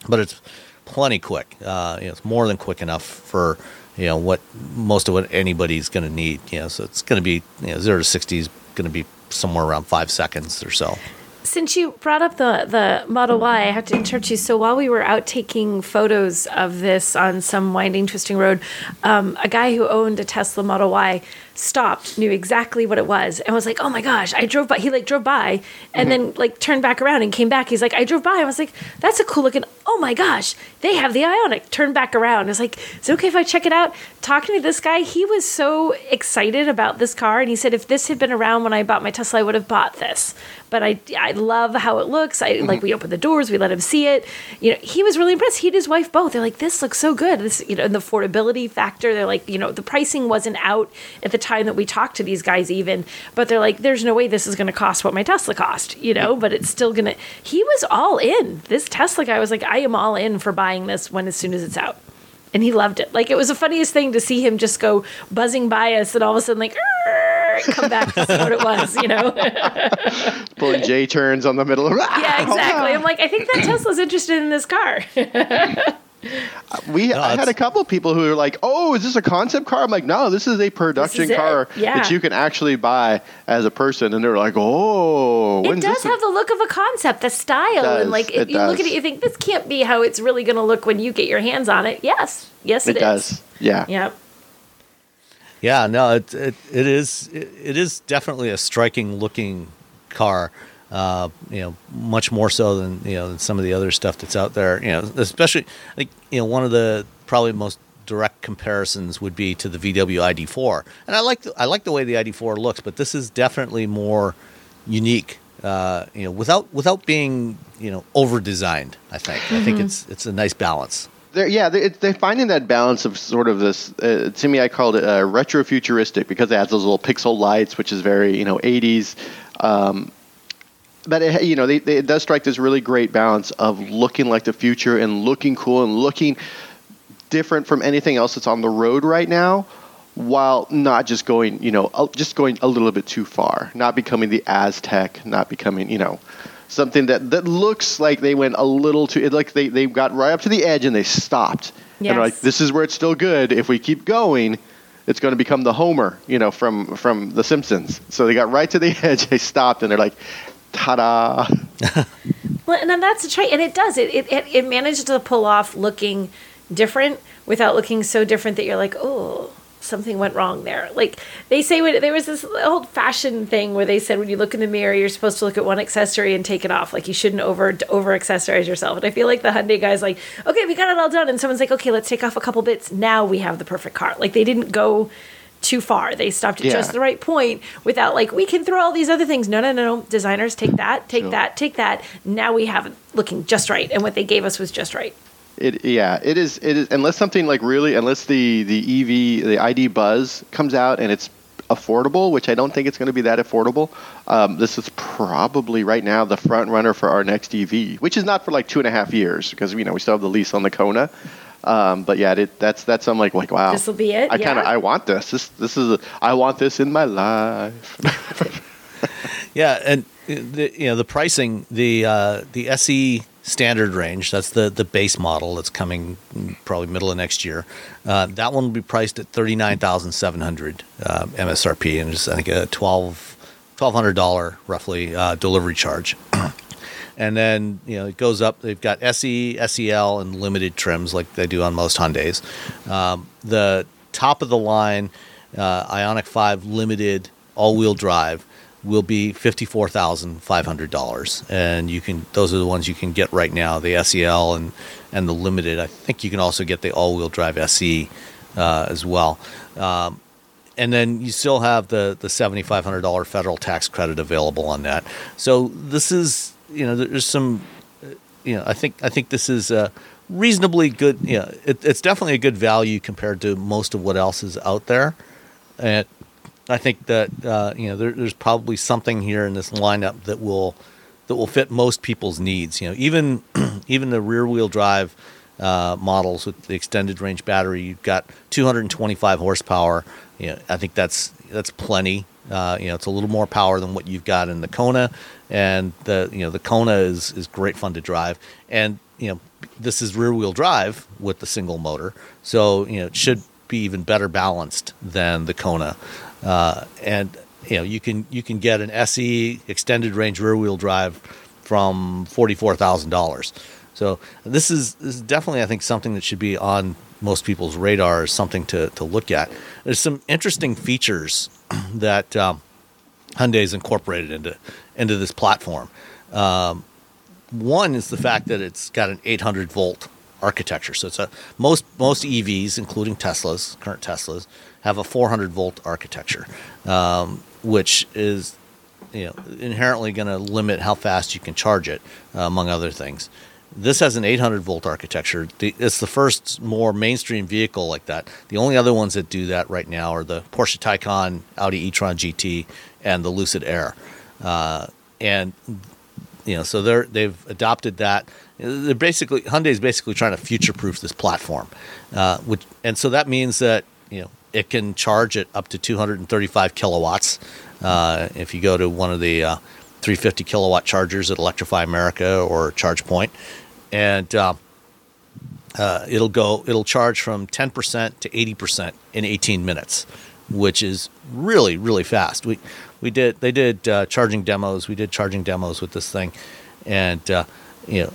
but it's plenty quick. Uh, you know, it's more than quick enough for you know what most of what anybody's going to need. You know, so it's going to be you know zero to sixty is going to be somewhere around five seconds or so. Since you brought up the the Model Y, I have to interrupt you. So while we were out taking photos of this on some winding, twisting road, um, a guy who owned a Tesla Model Y stopped, knew exactly what it was, and was like, "Oh my gosh, I drove by." He like drove by and mm-hmm. then like turned back around and came back. He's like, "I drove by." I was like, "That's a cool looking." oh my gosh, they have the Ioniq. Turn back around. I was like, is it okay if I check it out? Talking to this guy, he was so excited about this car, and he said, if this had been around when I bought my Tesla, I would have bought this. But I, I love how it looks. I like we opened the doors, we let him see it. You know, he was really impressed. He and his wife both. They're like, this looks so good. This, you know, and the affordability factor. They're like, you know, the pricing wasn't out at the time that we talked to these guys even, but they're like, there's no way this is going to cost what my Tesla cost, you know. But it's still gonna. He was all in. This Tesla guy was like, I am all in for buying this when as soon as it's out and he loved it. Like it was the funniest thing to see him just go buzzing by us, and all of a sudden, like, come back. That's what it was, you know. Pulling J turns on the middle of. The road. Yeah, exactly. I'm like, I think that Tesla's interested in this car. we No, I had a couple people who were like, "Oh, is this a concept car?" I'm like, "No, this is a production is car Yeah. that you can actually buy as a person." And they're like, "Oh, it does this have the look of a concept, the style, does, and like if it you look at it, you think this can't be how it's really going to look when you get your hands on it. Yes, yes, it does." Yeah. Yep. Yeah, no, it it, it is it, it is definitely a striking looking car. Uh, you know, much more so than you know than some of the other stuff that's out there. You know, especially I think you know one of the probably most direct comparisons would be to the VW ID4, and I like the, I like the way the ID4 looks, but this is definitely more unique. Uh, you know, without without being you know over designed. I think I think it's it's a nice balance. They're, yeah, they, they're finding that balance of sort of this. Uh, to me, I called it uh, retro futuristic because it has those little pixel lights, which is very you know 80s. Um, but it, you know, they, they, it does strike this really great balance of looking like the future and looking cool and looking different from anything else that's on the road right now, while not just going, you know, a- just going a little bit too far, not becoming the Aztek, not becoming, you know, something that, that looks like they went a little too, like they, they got right up to the edge and they stopped. And they're like, this is where it's still good. If we keep going, it's going to become the Homer, you know, from from The Simpsons. So they got right to the edge, they stopped, and they're like, ta-da! Well, and then that's a trait, and it does. It, it it it manages to pull off looking different without looking so different that you're like, oh, something went wrong there. Like they say, when there was this old fashioned thing where they said when you look in the mirror, you're supposed to look at one accessory and take it off. Like you shouldn't over over accessorize yourself. And I feel like the Hyundai guy's like, okay, we got it all done, and someone's like, okay, let's take off a couple bits. Now we have the perfect car. Like they didn't go. Too far. They stopped at Yeah. just the right point without like we can throw all these other things. No, no, no, no. Designers take that, take Sure. that, take that. Now we have it looking just right, and what they gave us was just right. It yeah, it is it is unless something like really unless the the EV the ID Buzz comes out and it's affordable, which I don't think it's going to be that affordable. Um, this is probably right now the front runner for our next EV, which is not for like two and a half years because you know we still have the lease on the Kona. Um, but yeah, it, that's that's I'm like like wow. This'll be it, I kind of. I want this. This this is a, I want this in my life. Yeah, and the, you know the pricing, the uh, the SE standard range. That's the the base model that's coming probably middle of next year. Uh, that one will be priced at thirty nine thousand seven hundred uh, MSRP, and just I think a twelve twelve hundred dollar roughly uh, delivery charge. and then you know it goes up. They've got SE, SEL, and limited trims like they do on most Hyundai's. Um, the top of the line uh, Ioniq Five limited all wheel drive will be fifty four thousand five hundred dollars, and you can those are the ones you can get right now. The SEL and and the limited. I think you can also get the all wheel drive SE uh, as well. Um, and then you still have the the seventy five hundred dollar federal tax credit available on that. So this is you know there's some uh, you know I think I think this is a reasonably good you know it, it's definitely a good value compared to most of what else is out there, and I think that uh, you know there, there's probably something here in this lineup that will that will fit most people's needs. You know even even the rear wheel drive uh, models with the extended range battery. You've got 225 horsepower. You know, I think that's that's plenty. Uh, you know, it's a little more power than what you've got in the Kona, and the you know the Kona is is great fun to drive, and you know this is rear wheel drive with the single motor, so you know it should be even better balanced than the Kona, uh, and you know you can you can get an SE extended range rear wheel drive from forty four thousand dollars. So this is this is definitely I think something that should be on most people's radar as something to to look at. There's some interesting features that um, Hyundai's incorporated into into this platform. Um, one is the fact that it's got an 800 volt architecture. So it's a most most EVs, including Teslas, current Teslas, have a 400 volt architecture, um, which is you know inherently going to limit how fast you can charge it, uh, among other things. This has an 800 volt architecture. The, it's the first more mainstream vehicle like that. The only other ones that do that right now are the Porsche Taycan, Audi e-tron GT, and the Lucid Air. Uh, and you know, so they're they've adopted that. They're basically Hyundai's basically trying to future-proof this platform, uh, which and so that means that you know it can charge at up to 235 kilowatts. Uh, if you go to one of the uh, 350 kilowatt chargers at Electrify America or ChargePoint, and uh, uh, it'll go it'll charge from 10% to 80% in 18 minutes, which is really really fast. We we did they did uh, charging demos. We did charging demos with this thing, and uh, you know,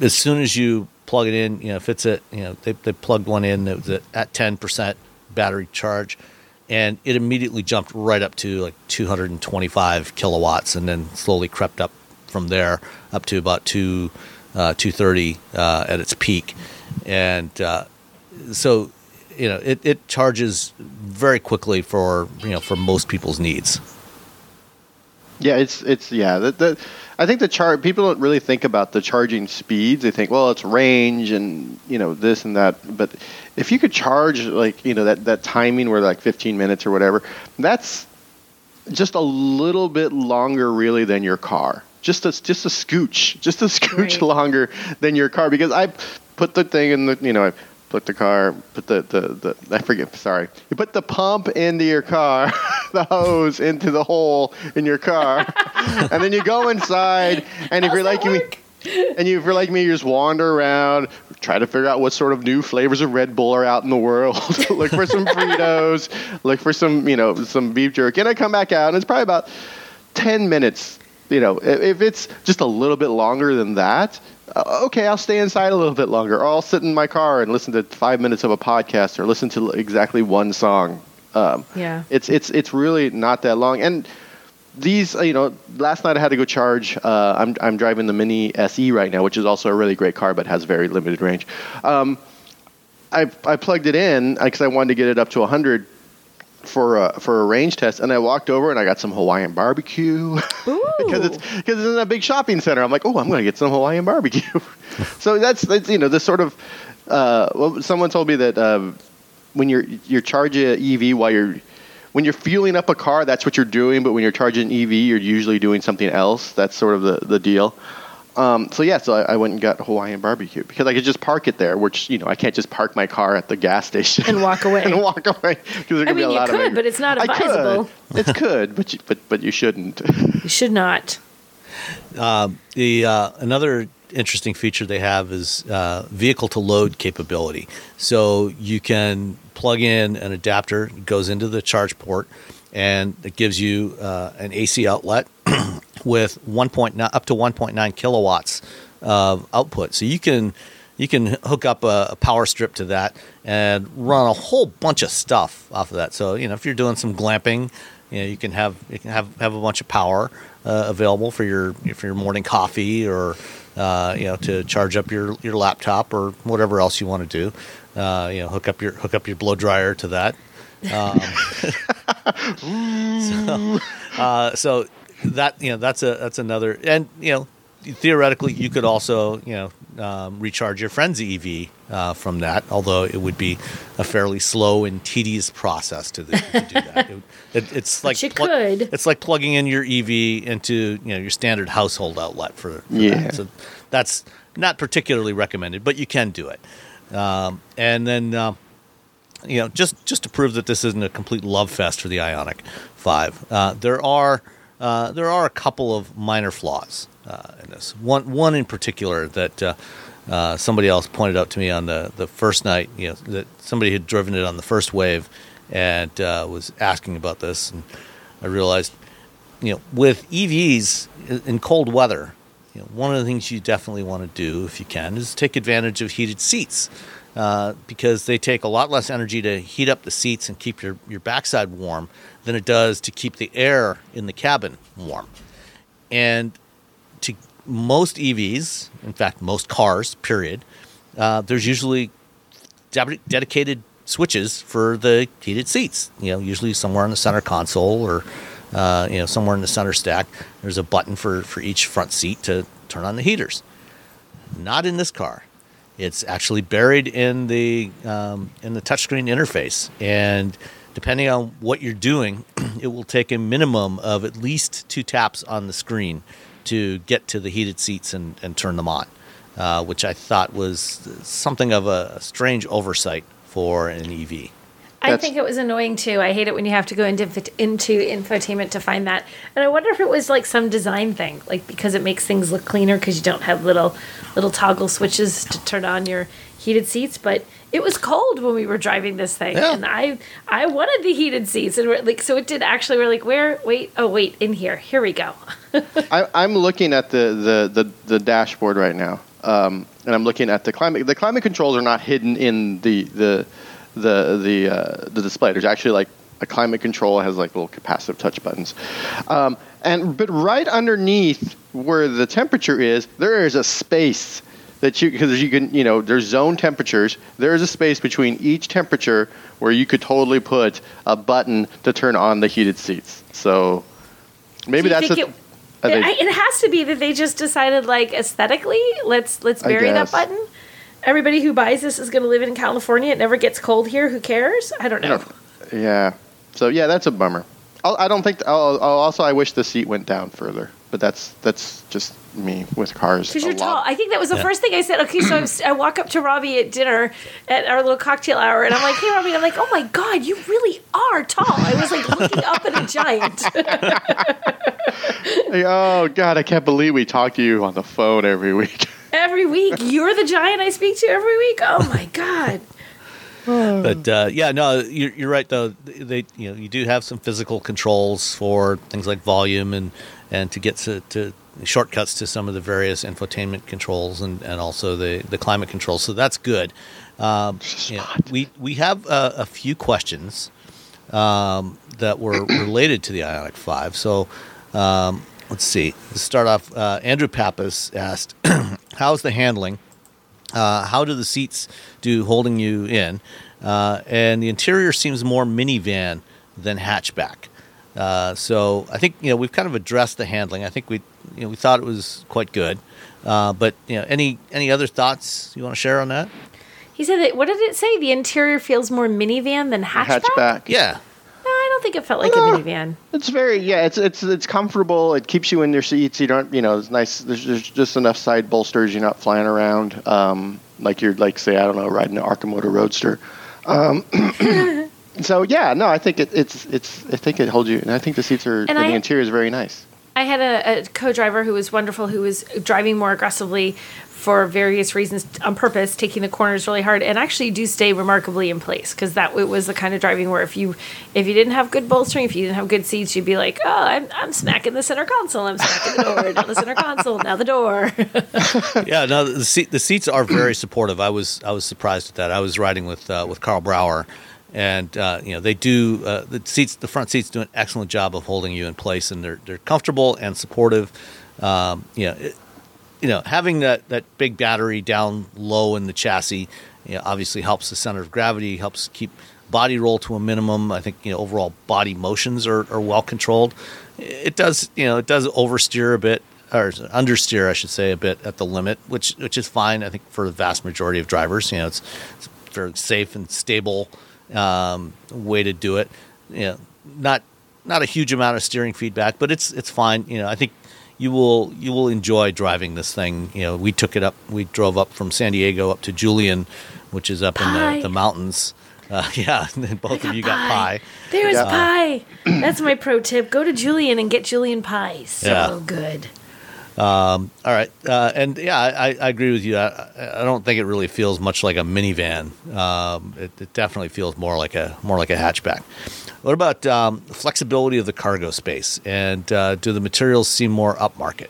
as soon as you plug it in, you know, if it's at you know they they plugged one in that was at 10% battery charge, and it immediately jumped right up to like 225 kilowatts, and then slowly crept up from there up to about two uh, 230 uh, at its peak, and uh, so you know it, it charges very quickly for you know for most people's needs. Yeah, it's it's yeah. The, the, I think the chart people don't really think about the charging speeds. They think, well, it's range and you know this and that. But if you could charge like you know that that timing where like 15 minutes or whatever, that's just a little bit longer really than your car. Just a just a scooch, just a scooch right. longer than your car because I put the thing in the you know I put the car, put the, the, the I forget, sorry. You put the pump into your car, the hose into the hole in your car, and then you go inside, and if you're like me, and you, if you're like me, you just wander around, try to figure out what sort of new flavors of Red Bull are out in the world. look for some Fritos, look for some, you know, some beef jerky, and I come back out, and it's probably about ten minutes. You know, if it's just a little bit longer than that, okay, I'll stay inside a little bit longer, or I'll sit in my car and listen to five minutes of a podcast, or listen to exactly one song. Um, yeah, it's it's it's really not that long. And these, you know, last night I had to go charge. Uh, I'm I'm driving the Mini SE right now, which is also a really great car, but has very limited range. Um, I I plugged it in because I wanted to get it up to 100 for a, for a range test, and I walked over and I got some Hawaiian barbecue because it's because it's in a big shopping center. I'm like, oh, I'm going to get some Hawaiian barbecue. so that's that's you know the sort of uh, well, someone told me that uh, when you're you're charging an EV while you're when you're fueling up a car, that's what you're doing. But when you're charging an EV, you're usually doing something else. That's sort of the the deal. Um, so yeah, so I, I, went and got Hawaiian barbecue because I could just park it there, which you know I can't just park my car at the gas station and walk away and walk away because there could I mean, be a lot could, of. but it's not advisable. I could. It could, but you, but but you shouldn't. You should not. Uh, the uh, another interesting feature they have is uh, vehicle to load capability. So you can plug in an adapter, goes into the charge port, and it gives you uh, an AC outlet with 1.9 up to 1.9 kilowatts of output. So you can you can hook up a, a, power strip to that and run a whole bunch of stuff off of that. So you know if you're doing some glamping, you know you can have you can have have a bunch of power uh, available for your for your morning coffee or uh, you know to charge up your, your laptop or whatever else you want to do. Uh, you know hook up your hook up your blow dryer to that. Um, so, uh, so that you know that's a that's another and you know theoretically you could also you know um, recharge your friend's EV uh, from that, although it would be a fairly slow and tedious process to, the, to do that. It, it, it's like you pl- could. It's like plugging in your EV into you know your standard household outlet for, for yeah. That. So that's not particularly recommended, but you can do it. Um, and then uh, you know just just to prove that this isn't a complete love fest for the Ioniq Five, uh, there are uh, there are a couple of minor flaws uh, in this. One, one in particular that uh, uh, somebody else pointed out to me on the, the first night. You know that somebody had driven it on the first wave and was asking about this, and I realized, you know, with EVs in cold weather, you know, one of the things you definitely want to do if you can is take advantage of heated seats. Uh, because they take a lot less energy to heat up the seats and keep your, your backside warm than it does to keep the air in the cabin warm. And to most EVs, in fact, most cars, period, uh, there's usually ded- dedicated switches for the heated seats. You know, usually somewhere on the center console or uh, you know somewhere in the center stack. There's a button for for each front seat to turn on the heaters. Not in this car. It's actually buried in the um, in the touchscreen interface, and depending on what you're doing, it will take a minimum of at least two taps on the screen to get to the heated seats and, and turn them on, uh, which I thought was something of a strange oversight for an E I think it was annoying too. I hate it when you have to go into into infotainment to find that. And I wonder if it was like some design thing, like because it makes things look cleaner because you don't have little little toggle switches to turn on your heated seats. But it was cold when we were driving this thing, Yeah. and I I wanted the heated seats, and we're like so it did actually. We're like, where? Wait, oh wait, in here. Here we go. I, I'm looking at the, the, the, the dashboard right now, um, and I'm looking at the climate. The climate controls are not hidden in the the the the, uh, the display. There's actually like a climate control has like little capacitive touch buttons, um, and but right underneath where the temperature is, there is a space that you because you can you know there's zone temperatures. There is a space between each temperature where you could totally put a button to turn on the heated seats. So maybe that's a, it, it, it has to be that they just decided like aesthetically, let's let's bury that button. Everybody who buys this is going to live in California. It never gets cold here. Who cares? I don't know. Yeah. So yeah, that's a bummer. I'll, I don't think. I'll, I'll also, I wish the seat went down further, but that's that's just me with cars. Because you're lot. tall. I think that was the Yeah. first thing I said. Okay, so I, was, I walk up to Robbie at dinner at our little cocktail hour, and I'm like, "Hey, Robbie," I'm like, "Oh my god, you really are tall." I was like looking up at a giant. Like, oh God, I can't believe we talk to you on the phone every week. every week. You're the giant I speak to every week. Oh my god. But uh, yeah, no, you're, you're right though. They, you know, you do have some physical controls for things like volume and and to get to, to shortcuts to some of the various infotainment controls and, and also the, the climate controls. So that's good. Um, you know, we we have uh, a few questions um, that were related to the Ioniq Five. So um, let's see. Let's start off. Uh, Andrew Pappas asked, "How's the handling?" Uh, how do the seats do holding you in? Uh, and the interior seems more minivan than hatchback. Uh, so I think you know we've kind of addressed the handling. I think we you know we thought it was quite good. Uh, but you know any any other thoughts you want to share on that? He said that. What did it say? The interior feels more minivan than hatchback. Hatchback. Yeah, No, I don't think it felt like a minivan. It's very yeah. It's it's it's comfortable. It keeps you in your seats. You don't you know it's nice. There's, there's just enough side bolsters. You're not flying around um, like you're like say I don't know riding an Arcimoto Roadster. Um, so yeah, no, I think it, it's it's I think it holds you. And I think the seats are And and I- the interior is very nice. I had a, a co-driver who was wonderful, who was driving more aggressively for various reasons on purpose, taking the corners really hard, and actually do stay remarkably in place because that it was the kind of driving where if you if you didn't have good bolstering, if you didn't have good seats, you'd be like, oh, I'm, I'm smacking the center console, I'm smacking the door, now the center console, now the door. yeah. No, the seat the seats are very supportive. I was I was surprised at that. I was riding with uh, with Carl Brower, and uh, you know they do uh, the seats the front seats do an excellent job of holding you in place, and they're they're comfortable and supportive. Um, you know, it, you know having that that big battery down low in the chassis, you know, obviously helps the center of gravity, helps keep body roll to a minimum. I think you know overall body motions are, are well controlled. It does you know it does oversteer a bit or understeer I should say a bit at the limit, which which is fine. I think for the vast majority of drivers, you know it's, it's a very safe and stable um, way to do it. You know, not not a huge amount of steering feedback, but it's it's fine. You know, I think you will you will enjoy driving this thing. You know, we took it up. We drove up from San Diego up to Julian, which is up in the, the mountains. Uh, yeah, both of you got pie. There's Yeah. pie. That's my pro tip. Go to Julian and get Julian pie. So Yeah. good. All right, uh, and yeah, I, I agree with you. I, I don't think it really feels much like a minivan. Um, it, it definitely feels more like a more like a hatchback. What about um, flexibility of the cargo space, and uh, do the materials seem more upmarket?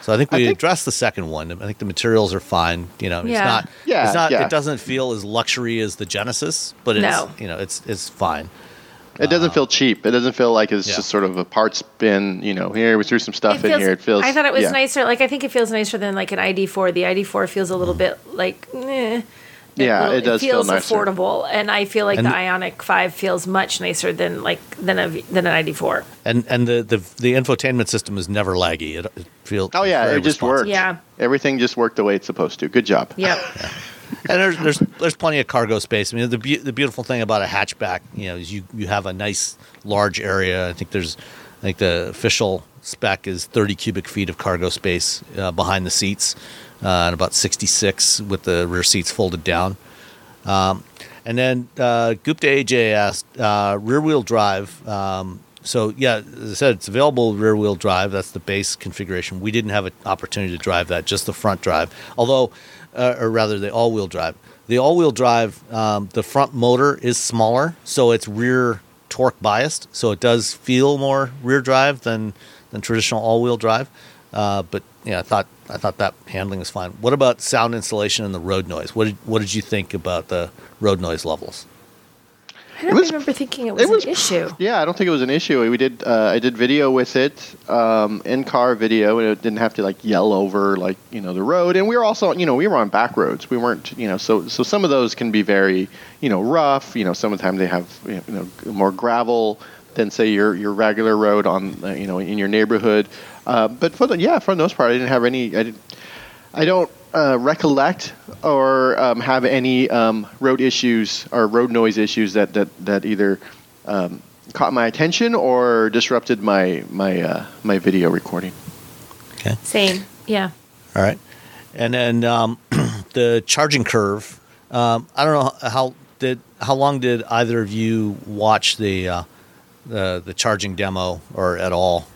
So I think we I think- addressed the second one. I think the materials are fine. You know, Yeah. it's not. Yeah, it's not. yeah. It doesn't feel as luxury as the Genesis, but it's No. you know it's it's fine. It doesn't feel cheap. It doesn't feel like it's Yeah. just sort of a parts bin. You know, here we threw some stuff It in here. It feels. I thought it was yeah. nicer. Like I think it feels nicer than like an ID4. The ID4 feels a little bit like. Eh. Yeah, will- it does feel feels nicer. affordable, and I feel like And- the Ioniq Five feels much nicer than like than a than an ID4. And and the, the the infotainment system is never laggy. It, it feels Oh yeah, very it just responsive. worked. Yeah. Everything just worked the way it's supposed to. Good job. Yep. And there's there's there's plenty of cargo space. I mean, the be- the beautiful thing about a hatchback, you know, is you you have a nice large area. I think there's, I think the official spec is 30 cubic feet of cargo space uh, behind the seats, uh, and about 66 with the rear seats folded down. Um, and then uh, Gupta AJ asked uh, rear wheel drive. Um, so yeah, as I said, it's available rear wheel drive. That's the base configuration. We didn't have an opportunity to drive that, just the front drive. Although, uh, or rather, the all wheel drive. The all wheel drive, um, the front motor is smaller, so it's rear torque biased. So it does feel more rear drive than than traditional all wheel drive. Uh, but yeah, I thought I thought that handling was fine. What about sound insulation and the road noise? What did what did you think about the road noise levels? I don't was- remember thinking it was, it was an issue. Yeah, I don't think it was an issue. We did. Uh, I did video with it, um, in car video, and it didn't have to like yell over like you know the road. And we were also, you know, we were on back roads. We weren't, you know, so so some of those can be very, you know, rough. You know, some of the time they have you know more gravel than say your your regular road on uh, you know in your neighborhood. Uh, but for the yeah, for the most part, I didn't have any. I didn't. I don't uh, recollect or um, have any um, road issues or road noise issues that that that either um, caught my attention or disrupted my my uh, my video recording. Okay. Same. Yeah. All right. And then um, the charging curve. Um, I don't know how did how long did either of you watch the uh, the the charging demo or at all?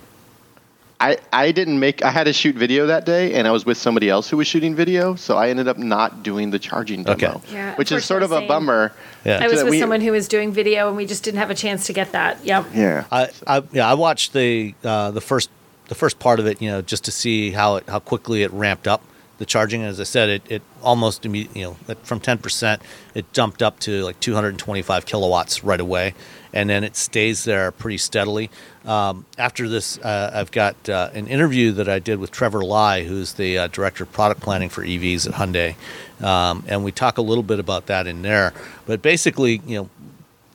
I, I didn't make I had to shoot video that day and I was with somebody else who was shooting video so I ended up not doing the charging demo Okay. Yeah, which is sort of a bummer Yeah. I was So with we- someone who was doing video, and we just didn't have a chance to get that. Yep. yeah I, I yeah I watched the uh, the first the first part of it you know just to see how it how quickly it ramped up the charging as I said it it almost immediately you know from ten percent it jumped up to like 225 kilowatts right away and then it stays there pretty steadily. Um, after this, uh, I've got uh, an interview that I did with Trevor Lai, who's the uh, director of product planning for EVs at Hyundai, um, and we talk a little bit about that in there. But basically, you know,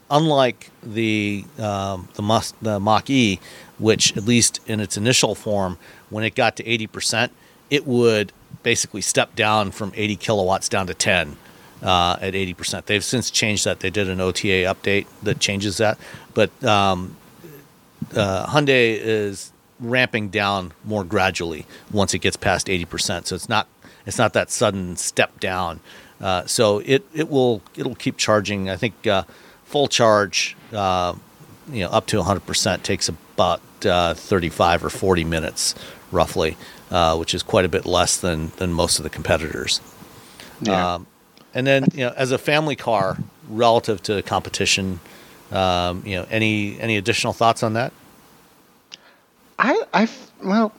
unlike the um, the, Mus- the Mach E, which at least in its initial form, when it got to 80%, it would basically step down from 80 kilowatts down to 10 uh, at 80%. They've since changed that. They did an OTA update that changes that, but um, uh, Hyundai is ramping down more gradually once it gets past 80%. So it's not it's not that sudden step down. Uh, so it, it will it'll keep charging. I think uh, full charge, uh, you know, up to 100% takes about uh, 35 or 40 minutes roughly, uh, which is quite a bit less than than most of the competitors. yeah Um, and then, you know, as a family car relative to competition, um, you know, any any additional thoughts on that? I, I, well,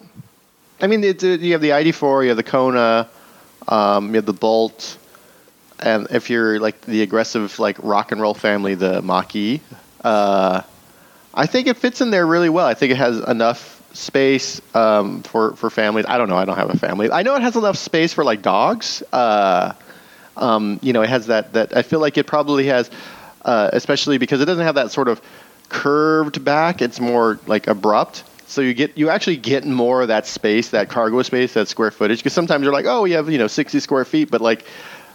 I mean, uh, you have the ID4, you have the Kona, um, you have the Bolt, and if you're like the aggressive, like rock and roll family, the Mach-E, uh, I think it fits in there really well. I think it has enough space um, for for families. I don't know. I don't have a family. I know it has enough space for like dogs. Uh, um, you know, it has that that I feel like it probably has, uh, especially because it doesn't have that sort of curved back. It's more like abrupt. So you get you actually get more of that space, that cargo space, that square footage. Because sometimes you're like, oh, you have you know 60 square feet, but like,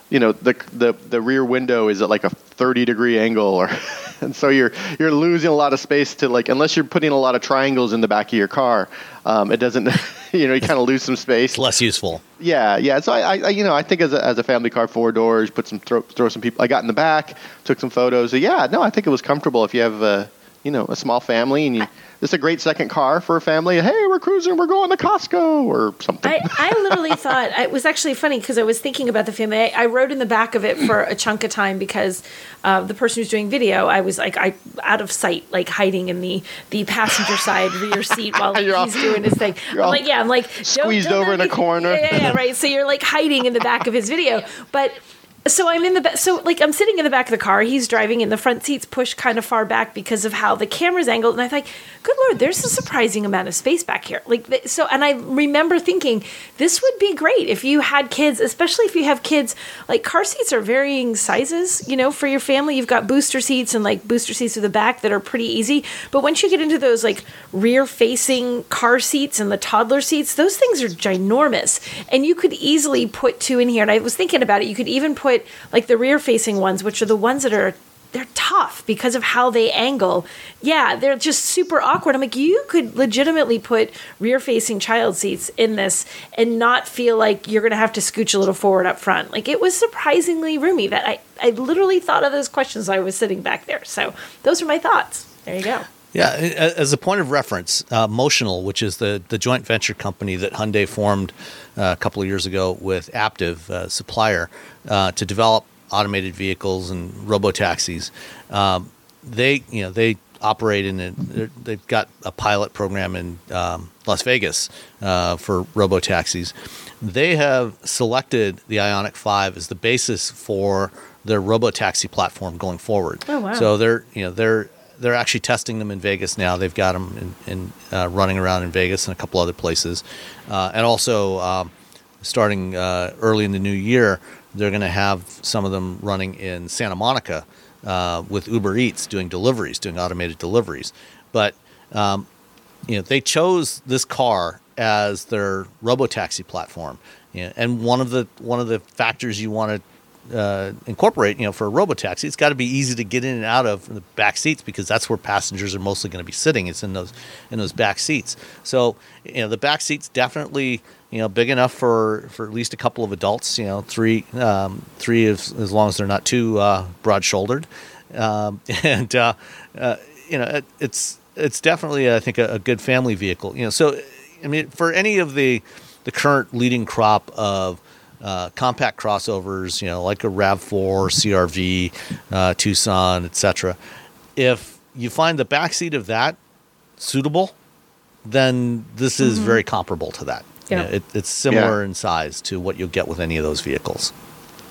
you know, the the the rear window is at like a 30 degree angle, or and so you're you're losing a lot of space to like unless you're putting a lot of triangles in the back of your car, um, it doesn't. You know, you kind of lose some space. It's less useful. Yeah, yeah. So I, I I- you know, I think as a, as a family car, four doors, put some throw, throw some people. I got in the back, took some photos. So yeah, no, I think it was comfortable if you have a, you know, a small family and you. This is a great second car for a family. Hey, we're cruising. We're going to Costco or something. I, I literally thought it was actually funny because I was thinking about the family. I, I rode in the back of it for a chunk of time because uh, the person who's doing video, I was like, I out of sight, like hiding in the the passenger side rear seat while You're all- he's doing his thing. I'm like, yeah, I'm like don't- squeezed don't over let in a corner. Yeah, yeah, yeah, right. So you're like hiding in the back of his video, but so I'm in the ba- so like I'm sitting in the back of the car. He's driving, and the front seats pushed kind of far back because of how the camera's angled. And I thought, good lord, there's a surprising amount of space back here. Like so, and I remember thinking this would be great if you had kids, especially if you have kids. Like car seats are varying sizes, you know, for your family. You've got booster seats and like booster seats to the back that are pretty easy. But once you get into those like rear-facing car seats and the toddler seats, those things are ginormous, and you could easily put two in here. And I was thinking about it. You could even put like the rear facing ones, which are the ones that are they're tough because of how they angle. Yeah, they're just super awkward. I'm like, you could legitimately put rear facing child seats in this and not feel like you're going to have to scooch a little forward up front. Like it was surprisingly roomy that I, I literally thought of those questions I was sitting back there. So those are my thoughts. There you go. Yeah, as a point of reference, uh, Motional, which is the, the joint venture company that Hyundai formed uh, a couple of years ago with Aptiv, uh, supplier, uh, to develop automated vehicles and robo taxis, um, they you know they operate in a, they've got a pilot program in um, Las Vegas uh, for robo taxis. They have selected the Ioniq Five as the basis for their robo taxi platform going forward. Oh, wow. So they're you know they're they're actually testing them in Vegas now. They've got them in, in uh, running around in Vegas and a couple other places, uh, and also um, starting uh, early in the new year, they're going to have some of them running in Santa Monica uh, with Uber Eats doing deliveries, doing automated deliveries. But um, you know they chose this car as their robo taxi platform, you know, and one of the one of the factors you want to uh, incorporate, you know, for a robotaxi, it's got to be easy to get in and out of the back seats because that's where passengers are mostly going to be sitting. It's in those in those back seats. So, you know, the back seats definitely, you know, big enough for for at least a couple of adults. You know, three um, three as, as long as they're not too uh, broad shouldered, um, and uh, uh, you know, it, it's it's definitely I think a, a good family vehicle. You know, so I mean, for any of the the current leading crop of uh, compact crossovers, you know, like a Rav4, CRV, uh, Tucson, etc. If you find the backseat of that suitable, then this is very comparable to that. You Yeah. know, it, it's similar Yeah. in size to what you'll get with any of those vehicles.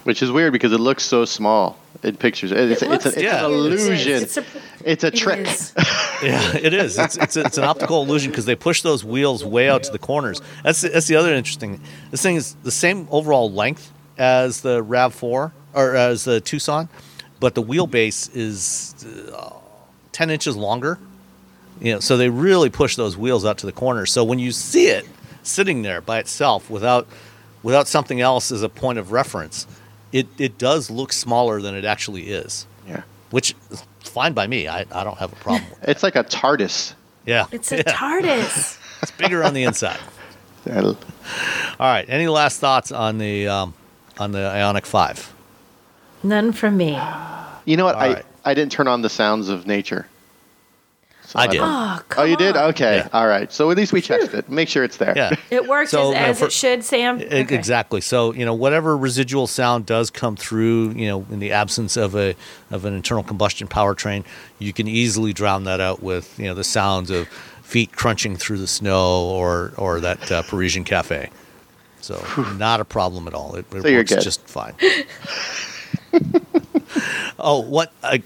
Which is weird because it looks so small in pictures. It's, It it's, a, it's yeah. an cute. It is. illusion. It's a- It's a trick. is. Yeah, it is. It's, it's, it's an optical illusion because they push those wheels way out to the corners. That's that's the other interesting. This thing is the same overall length as the Rav Four or as the Tucson, but the wheelbase is uh, ten inches longer. You know, so they really push those wheels out to the corners. So when you see it sitting there by itself without without something else as a point of reference, it it does look smaller than it actually is, Yeah. which is fine by me. I, I don't have a problem. with it. It's like a TARDIS. Yeah, It's a yeah. TARDIS. It's bigger on the inside. All right. Any last thoughts on the um, on the Ioniq Five? None from me. You know what? All I, right. I didn't turn on the sounds of nature. So I did. don't- Oh, Oh, you did? Okay. Yeah. All right. So at least we checked it. Make sure it's there. Yeah. It works So, as, you know, as for- it should, Sam. E- Okay. Exactly. So you know whatever residual sound does come through, you know, in the absence of a of an internal combustion powertrain, you can easily drown that out with you know the sounds of feet crunching through the snow or or that uh, Parisian cafe. So not a problem at all. It, it So works just fine. oh, what I,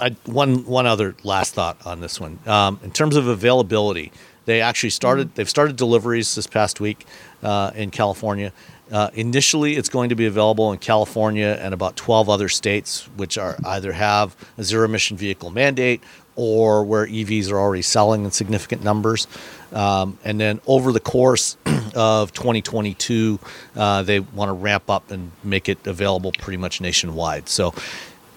I, one one other last thought on this one. Um, in terms of availability, they actually started. They've started deliveries this past week uh, in California. Uh, initially, it's going to be available in California and about 12 other states, which are either have a zero emission vehicle mandate or where EVs are already selling in significant numbers. Um, and then over the course of 2022, uh, they want to ramp up and make it available pretty much nationwide. So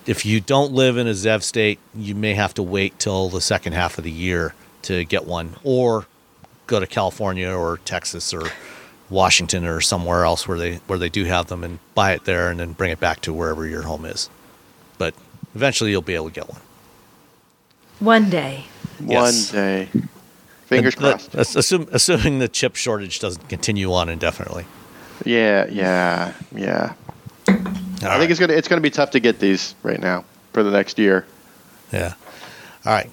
if you don't live in a ZEV state, you may have to wait till the second half of the year to get one, or go to California or Texas or Washington or somewhere else where they where they do have them and buy it there and then bring it back to wherever your home is. But eventually, you'll be able to get one. One day. One day. Fingers And that- crossed. that's assume, assuming the chip shortage doesn't continue on indefinitely. Yeah, yeah, yeah. I think it's gonna it's gonna be tough to get these right now for the next year. Yeah. All right.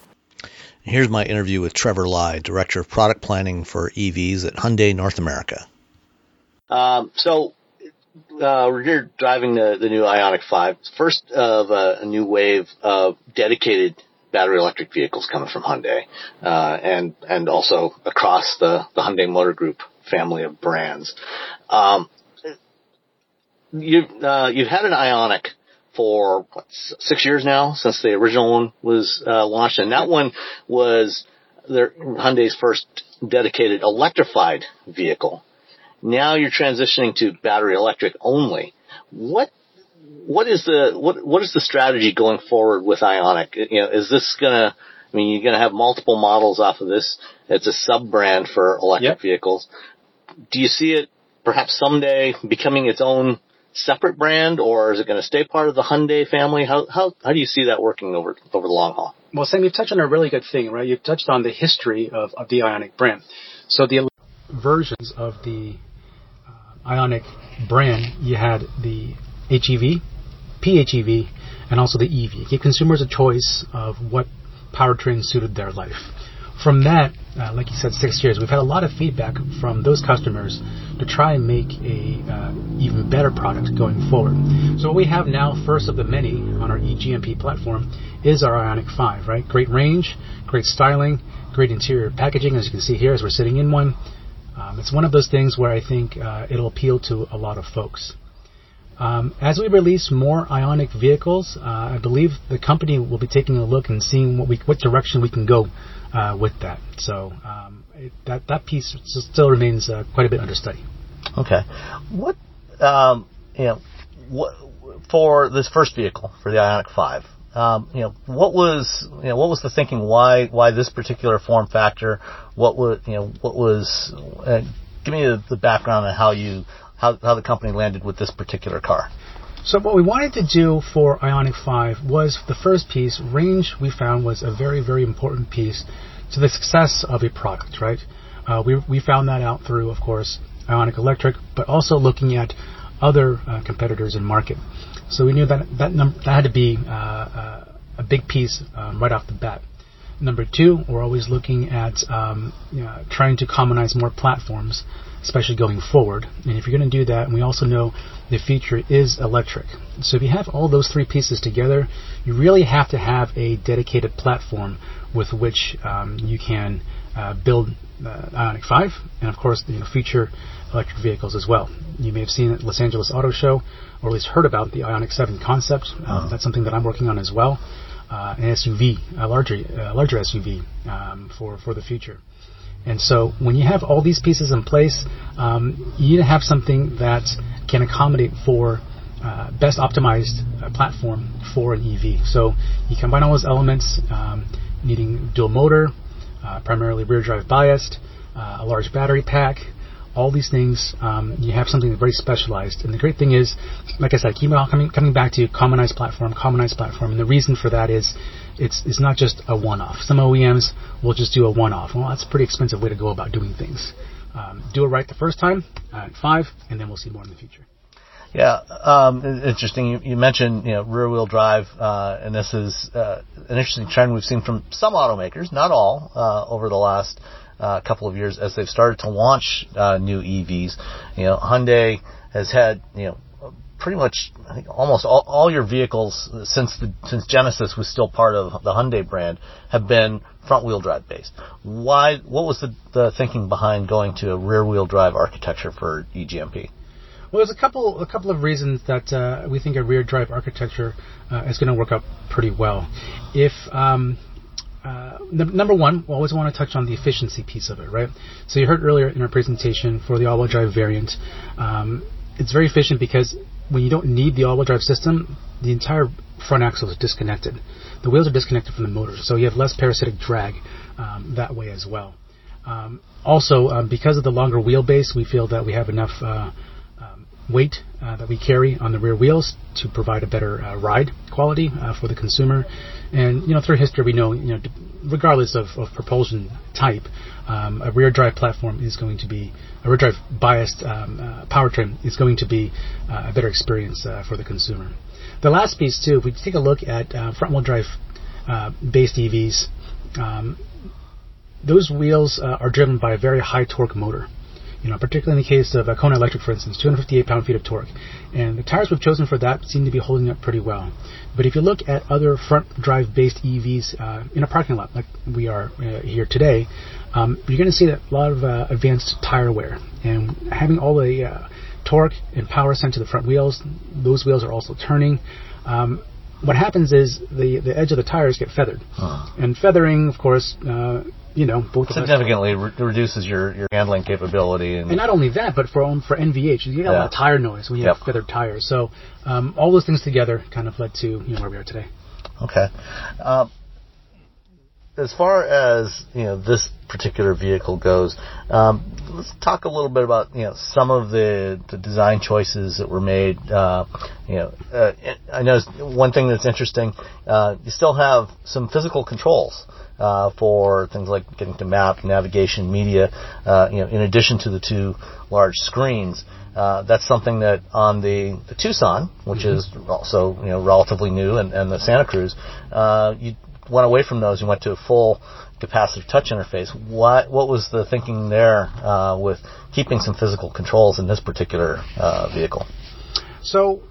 Here's my interview with Trevor Lai, Director of Product Planning for EVs at Hyundai North America. Um, so uh, you're here driving the, the new Ioniq 5, first of a, a, new wave of dedicated battery electric vehicles coming from Hyundai, uh, and and also across the, the Hyundai Motor Group family of brands. Um, you've uh, you've had an Ioniq for what, six years now since the original one was uh, launched, and that one was their Hyundai's first dedicated electrified vehicle. Now you're transitioning to battery electric only. What what is the what what is the strategy going forward with Ioniq? You know, is this gonna I mean, you're going to have multiple models off of this. It's a sub brand for electric yep. vehicles. Do you see it perhaps someday becoming its own separate brand, or is it going to stay part of the Hyundai family? How how how do you see that working over over the long haul? Well, Sam, you've touched on a really good thing, right? You've touched on the history of, of the Ioniq brand. So the versions of the uh, Ioniq brand, you had the HEV, PHEV, and also the EV. Give consumers a choice of what powertrain suited their life from that, uh, like you said, six years, we've had a lot of feedback from those customers to try and make a uh, even better product going forward. So what we have now, first of the many on our eGMP platform, is our Ioniq 5. Right, great range, great styling, great interior packaging, as you can see here, as we're sitting in one. Um, it's one of those things where I think uh, it'll appeal to a lot of folks. Um, as we release more Ioniq vehicles, uh, I believe the company will be taking a look and seeing what we, what direction we can go uh, with that. So um, it, that that piece still remains uh, quite a bit under study. Okay, what um, you know, what for this first vehicle for the Ioniq Five? Um, you know, what was you know what was the thinking? Why why this particular form factor? What was you know what was? Uh, give me the, the background on how you how how the company landed with this particular car. So what we wanted to do for Ioniq 5 was the first piece, range we found was a very, very important piece to the success of a product, right? Uh, we, we found that out through, of course, Ioniq Electric, but also looking at other uh, competitors in market. So we knew that that, num- that had to be uh, uh a big piece um, right off the bat. Number two, we're always looking at um, you know, trying to commonize more platforms especially going forward. And if you're going to do that, and we also know the future is electric. So if you have all those three pieces together, you really have to have a dedicated platform with which um, you can uh, build uh, Ioniq 5 and of course you know, future electric vehicles as well. You may have seen at Los Angeles Auto Show or at least heard about the Ioniq 7 concept. Uh, uh-huh. that's something that I'm working on as well. Uh, an SUV, a larger, larger SUV um, for, for the future. And so when you have all these pieces in place, um, you need to have something that can accommodate for uh, best optimized uh, platform for an EV. So you combine all those elements, um, needing dual motor, uh, primarily rear drive biased, uh, a large battery pack, all these things, um, you have something very specialized. And the great thing is, like I said, keep coming, coming back to commonized platform, commonized platform. And the reason for that is it's, it's not just a one-off. Some OEMs will just do a one-off. Well, that's a pretty expensive way to go about doing things. Um, do it right the first time, uh, five, and then we'll see more in the future. Yeah, um, interesting. You, you, mentioned you know rear-wheel drive, uh, and this is uh, an interesting trend we've seen from some automakers, not all, uh, over the last uh, couple of years as they've started to launch uh, new EVs. You know, Hyundai has had you know pretty much I think almost all, all your vehicles since the since Genesis was still part of the Hyundai brand have been front wheel drive based. Why? What was the, the thinking behind going to a rear wheel drive architecture for eGMP? Well, there's a couple a couple of reasons that uh, we think a rear drive architecture uh, is going to work out pretty well. If um, uh, number one, we always want to touch on the efficiency piece of it, right? So you heard earlier in our presentation for the all-wheel drive variant, um, it's very efficient because when you don't need the all-wheel drive system, the entire front axle is disconnected. The wheels are disconnected from the motor, so you have less parasitic drag um, that way as well. Um, also, um, because of the longer wheelbase, we feel that we have enough uh, um, weight uh, that we carry on the rear wheels to provide a better uh, ride quality uh, for the consumer. And you know, through history, we know you know, regardless of, of propulsion type, um, a rear drive platform is going to be a rear drive biased um, uh, powertrain is going to be uh, a better experience uh, for the consumer. The last piece too, if we take a look at uh, front wheel drive uh, based EVs, um, those wheels uh, are driven by a very high torque motor. You know, particularly in the case of uh, Kona Electric, for instance, 258 pound-feet of torque, and the tires we've chosen for that seem to be holding up pretty well. But if you look at other front-drive-based EVs uh, in a parking lot like we are uh, here today, um, you're going to see that a lot of uh, advanced tire wear and having all the uh, torque and power sent to the front wheels. Those wheels are also turning. Um, what happens is the the edge of the tires get feathered, Huh. and feathering, of course, uh, you know, both. Significantly re- reduces your, your handling capability and, And not only that, but for um, for NVH, you get a Yeah. lot of tire noise when you Yep. have feathered tires. So um, all those things together kind of led to you know where we are today. Okay. Um, as far as you know, this particular vehicle goes, um, let's talk a little bit about you know some of the, the design choices that were made. Uh, you know, uh, I know one thing that's interesting. Uh, you still have some physical controls. Uh, for things like getting to map, navigation, media, uh, you know, in addition to the two large screens, uh, that's something that on the, the Tucson, which is also you know relatively new, and, and the Santa Cruz, uh, you went away from those and went to a full capacitive touch interface. What what was the thinking there uh, with keeping some physical controls in this particular uh, vehicle? So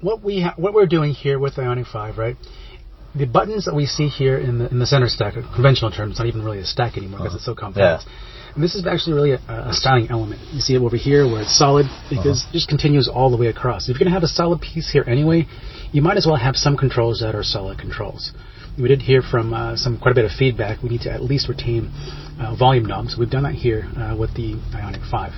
what we ha- what we're doing here with Ioniq 5, right? The buttons that we see here in the in the center stack, conventional terms, it's not even really a stack anymore because it's so compact. And this is actually really a, a styling element. You see it over here where it's solid because it just continues all the way across. If you're going to have a solid piece here anyway, you might as well have some controls that are solid controls. We did hear from uh, some quite a bit of feedback. We need to at least retain uh, volume knobs. We've done that here uh, with the Ioniq 5.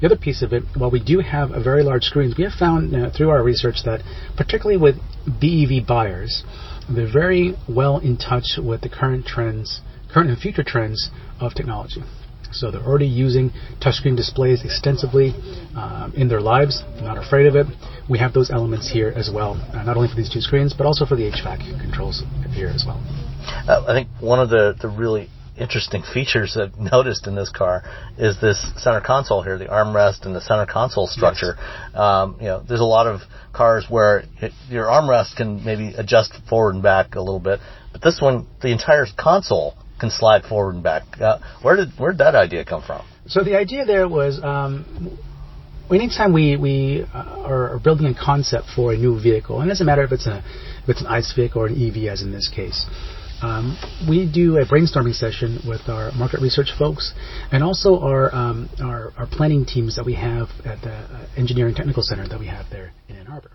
The other piece of it, while we do have a very large screens, we have found uh, through our research that, particularly with BEV buyers, they're very well in touch with the current trends, current and future trends of technology. So they're already using touchscreen displays extensively um, in their lives, not afraid of it. We have those elements here as well, uh, not only for these two screens, but also for the HVAC controls here as well. Uh, I think one of the, the really interesting features that I've noticed in this car is this center console here, the armrest and the center console structure. Um, you know, there's a lot of cars where it, your armrest can maybe adjust forward and back a little bit, but this one, the entire console can slide forward and back. Uh, where did where did that idea come from? So the idea there was, um, anytime we we uh, are are building a concept for a new vehicle, and it doesn't matter if it's a if it's an ICE vehicle or an EV, as in this case. Um, we do a brainstorming session with our market research folks, and also our um, our, our planning teams that we have at the uh, engineering technical center that we have there in Ann Arbor.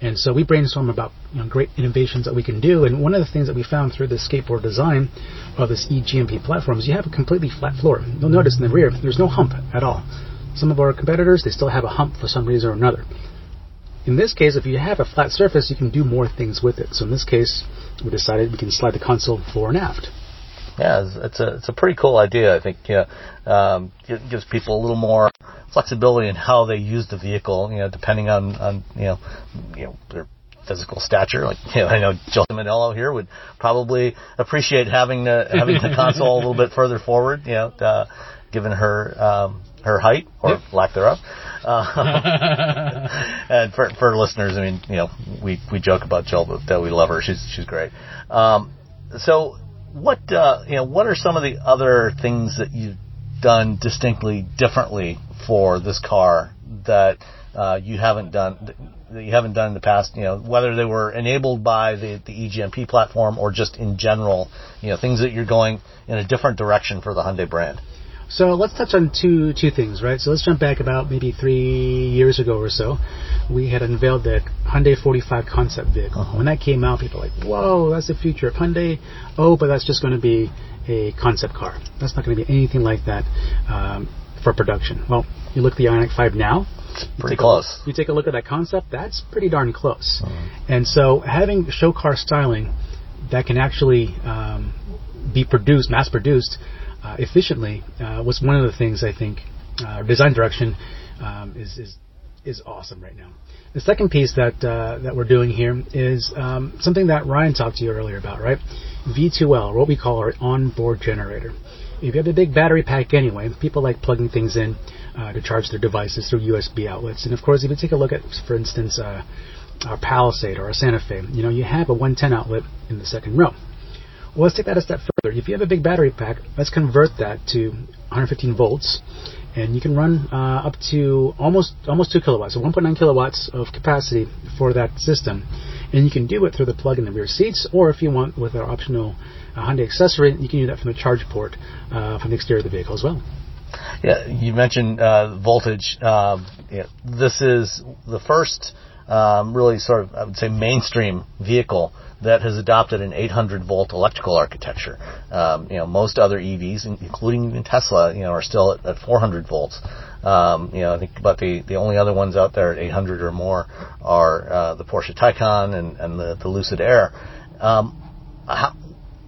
And so we brainstorm about you know, great innovations that we can do. And one of the things that we found through this skateboard design of this eGMP platform is you have a completely flat floor. You'll notice in the rear there's no hump at all. Some of our competitors they still have a hump for some reason or another. In this case, if you have a flat surface, you can do more things with it. So in this case, we decided we can slide the console fore and aft. Yeah, it's, it's a it's a pretty cool idea. I think yeah, um, it gives people a little more flexibility in how they use the vehicle. You know, depending on on you know you know their physical stature. Like you know, I know Jill Manello here would probably appreciate having the having the console a little bit further forward. You know, uh, given her um, her height or Yep. lack thereof. Uh, and for for listeners, I mean, you know, we we joke about Jill, but that we love her. She's she's great. Um, so what uh, you know what are some of the other things that you've done distinctly differently for this car that uh, you haven't done that you haven't done in the past you know whether they were enabled by the, the EGMP platform or just in general you know things that you're going in a different direction for the Hyundai brand So let's touch on two two things, right? So let's jump back about maybe three years ago or so. We had unveiled the Hyundai 45 concept vehicle. When that came out, people were like, "Whoa, that's the future of Hyundai." Oh, but that's just going to be a concept car. That's not going to be anything like that um, for production. Well, you look at the Ioniq 5 now. you pretty take a- close you take a look at that concept, that's pretty darn close. And so having show car styling that can actually um, be produced, mass produced uh, efficiently uh, was one of the things I think uh, design direction um, is, is is awesome right now. The second piece that uh, that we're doing here is um, something that Ryan talked to you earlier about, right? V2L, what we call our onboard generator. If you have a big battery pack anyway, people like plugging things in uh, to charge their devices through USB outlets. And of course, if you take a look at, for instance, uh, our Palisade or our Santa Fe, you know, you have a 110 outlet in the second row. Well, let's take that a step further. If you have a big battery pack, let's convert that to 115 volts and you can run uh, up to almost almost two kilowatts, so 1.9 kilowatts of capacity for that system, and you can do it through the plug in the rear seats, or if you want with our optional uh, Hyundai accessory, you can do that from the charge port uh, from the exterior of the vehicle as well. Yeah, you mentioned uh, voltage. Um, yeah, this is the first um, really sort of, I would say, mainstream vehicle that has adopted an 800 volt electrical architecture. Um, you know, most other EVs, including even Tesla, you know, are still at, at 400 volts. Um, you know, I think about the, the only other ones out there at 800 or more are uh, the Porsche Taycan and, and the, the Lucid Air. Um, how,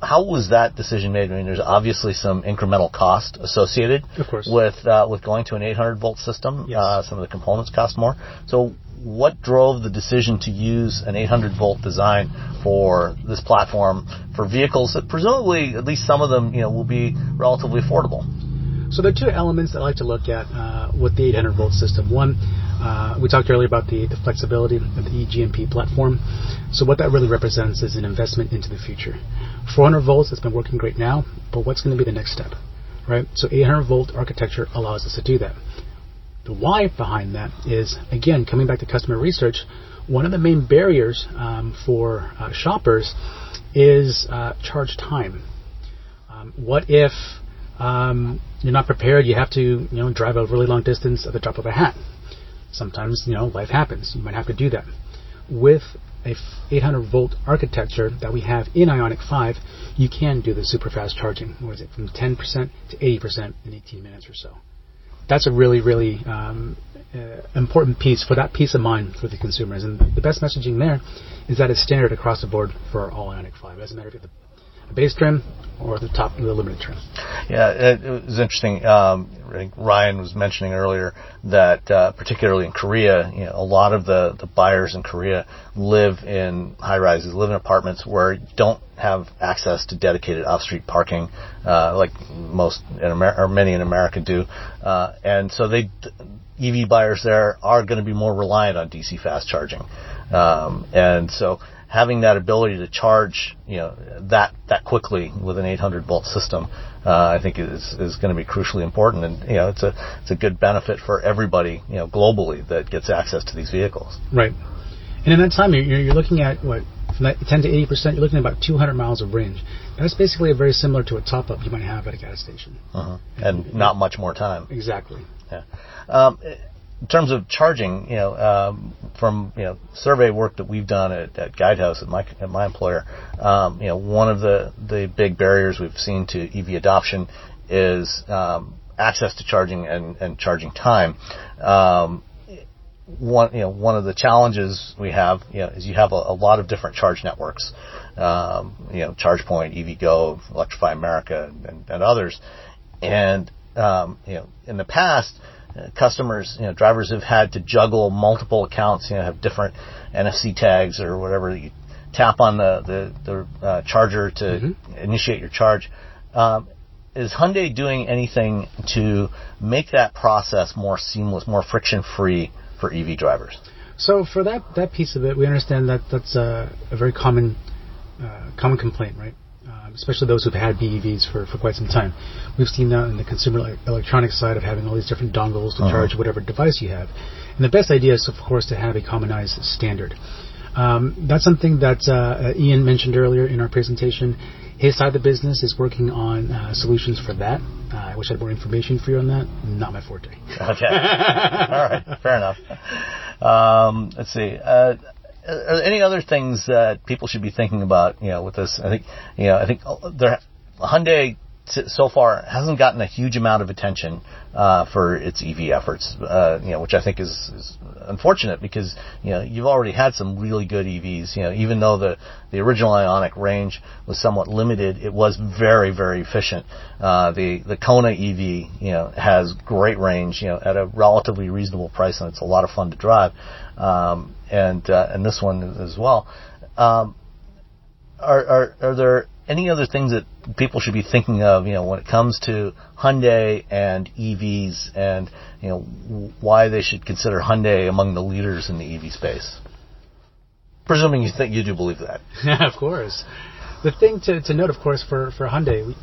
how was that decision made? I mean, there's obviously some incremental cost associated with uh, with going to an 800 volt system. Yes. Uh, some of the components cost more. So, what drove the decision to use an 800 volt design for this platform for vehicles that presumably, at least some of them, you know, will be relatively affordable? So there are two elements that I like to look at uh, with the 800 volt system. One, uh, we talked earlier about the, the flexibility of the eGMP platform. So what that really represents is an investment into the future. 400 volts has been working great now, but what's going to be the next step, right? So 800 volt architecture allows us to do that. The why behind that is, again, coming back to customer research, one of the main barriers um, for uh, shoppers is uh, charge time. Um, what if um, you're not prepared? You have to, you know, drive a really long distance at the drop of a hat. Sometimes, you know, life happens. You might have to do that. With a 800 volt architecture that we have in Ioniq 5, you can do the super fast charging. What is it, from 10% to 80% in 18 minutes or so. That's a really, really um, uh, important piece for that peace of mind for the consumers. And the best messaging there is that it's standard across the board for all Ioniq 5. It doesn't matter you have the base trim or the top of the limited trim. Yeah, it, it was interesting. Um, Ryan was mentioning earlier that uh, particularly in Korea, you know, a lot of the, the buyers in Korea live in high rises, live in apartments where you don't have access to dedicated off-street parking, uh, like most in Amer- or many in America do, uh, and so they EV buyers there are going to be more reliant on DC fast charging, um, and so having that ability to charge, you know, that that quickly with an 800 volt system, uh, I think is is going to be crucially important, and you know, it's a it's a good benefit for everybody, you know, globally that gets access to these vehicles. Right, and in that time, you're, you're looking at what from that 10 to 80 percent, you're looking at about 200 miles of range. That's basically very similar to a top up you might have at a gas station, uh-huh. and, and not much more time. Exactly. Yeah. Um, in terms of charging, you know, um, from you know survey work that we've done at, at Guidehouse at my at my employer, um, you know, one of the the big barriers we've seen to EV adoption is um, access to charging and, and charging time. Um, one you know one of the challenges we have you know is you have a, a lot of different charge networks, um, you know, ChargePoint, EVgo, Electrify America, and, and others, and um, you know in the past customers, you know, drivers have had to juggle multiple accounts, you know, have different NFC tags or whatever. You tap on the the, the uh, charger to mm-hmm. initiate your charge. Um, is Hyundai doing anything to make that process more seamless, more friction free for EV drivers? So for that that piece of it, we understand that that's a, a very common uh, common complaint, right? Especially those who've had BEVs for, for quite some time. We've seen that in the consumer electronics side of having all these different dongles to uh-huh. charge whatever device you have. And the best idea is, of course, to have a commonized standard. Um, that's something that uh, Ian mentioned earlier in our presentation. His side of the business is working on uh, solutions for that. Uh, I wish I had more information for you on that. Not my forte. Okay. All right. Fair enough. Um, let's see. Uh, any other things that people should be thinking about? You know, with this, I think you know, I think there Hyundai so far hasn't gotten a huge amount of attention uh, for its EV efforts, uh, you know, which I think is, is, unfortunate because you know you've already had some really good EVs. You know, even though the the original Ioniq range was somewhat limited, it was very very efficient. Uh, the the Kona EV, you know, has great range, you know, at a relatively reasonable price, and it's a lot of fun to drive. Um, and uh, and this one as well. Um, are, are are there any other things that people should be thinking of, you know, when it comes to Hyundai and EVs and, you know, why they should consider Hyundai among the leaders in the EV space? Presuming you think you do believe that. of course. The thing to, to note, of course, for, for Hyundai, we,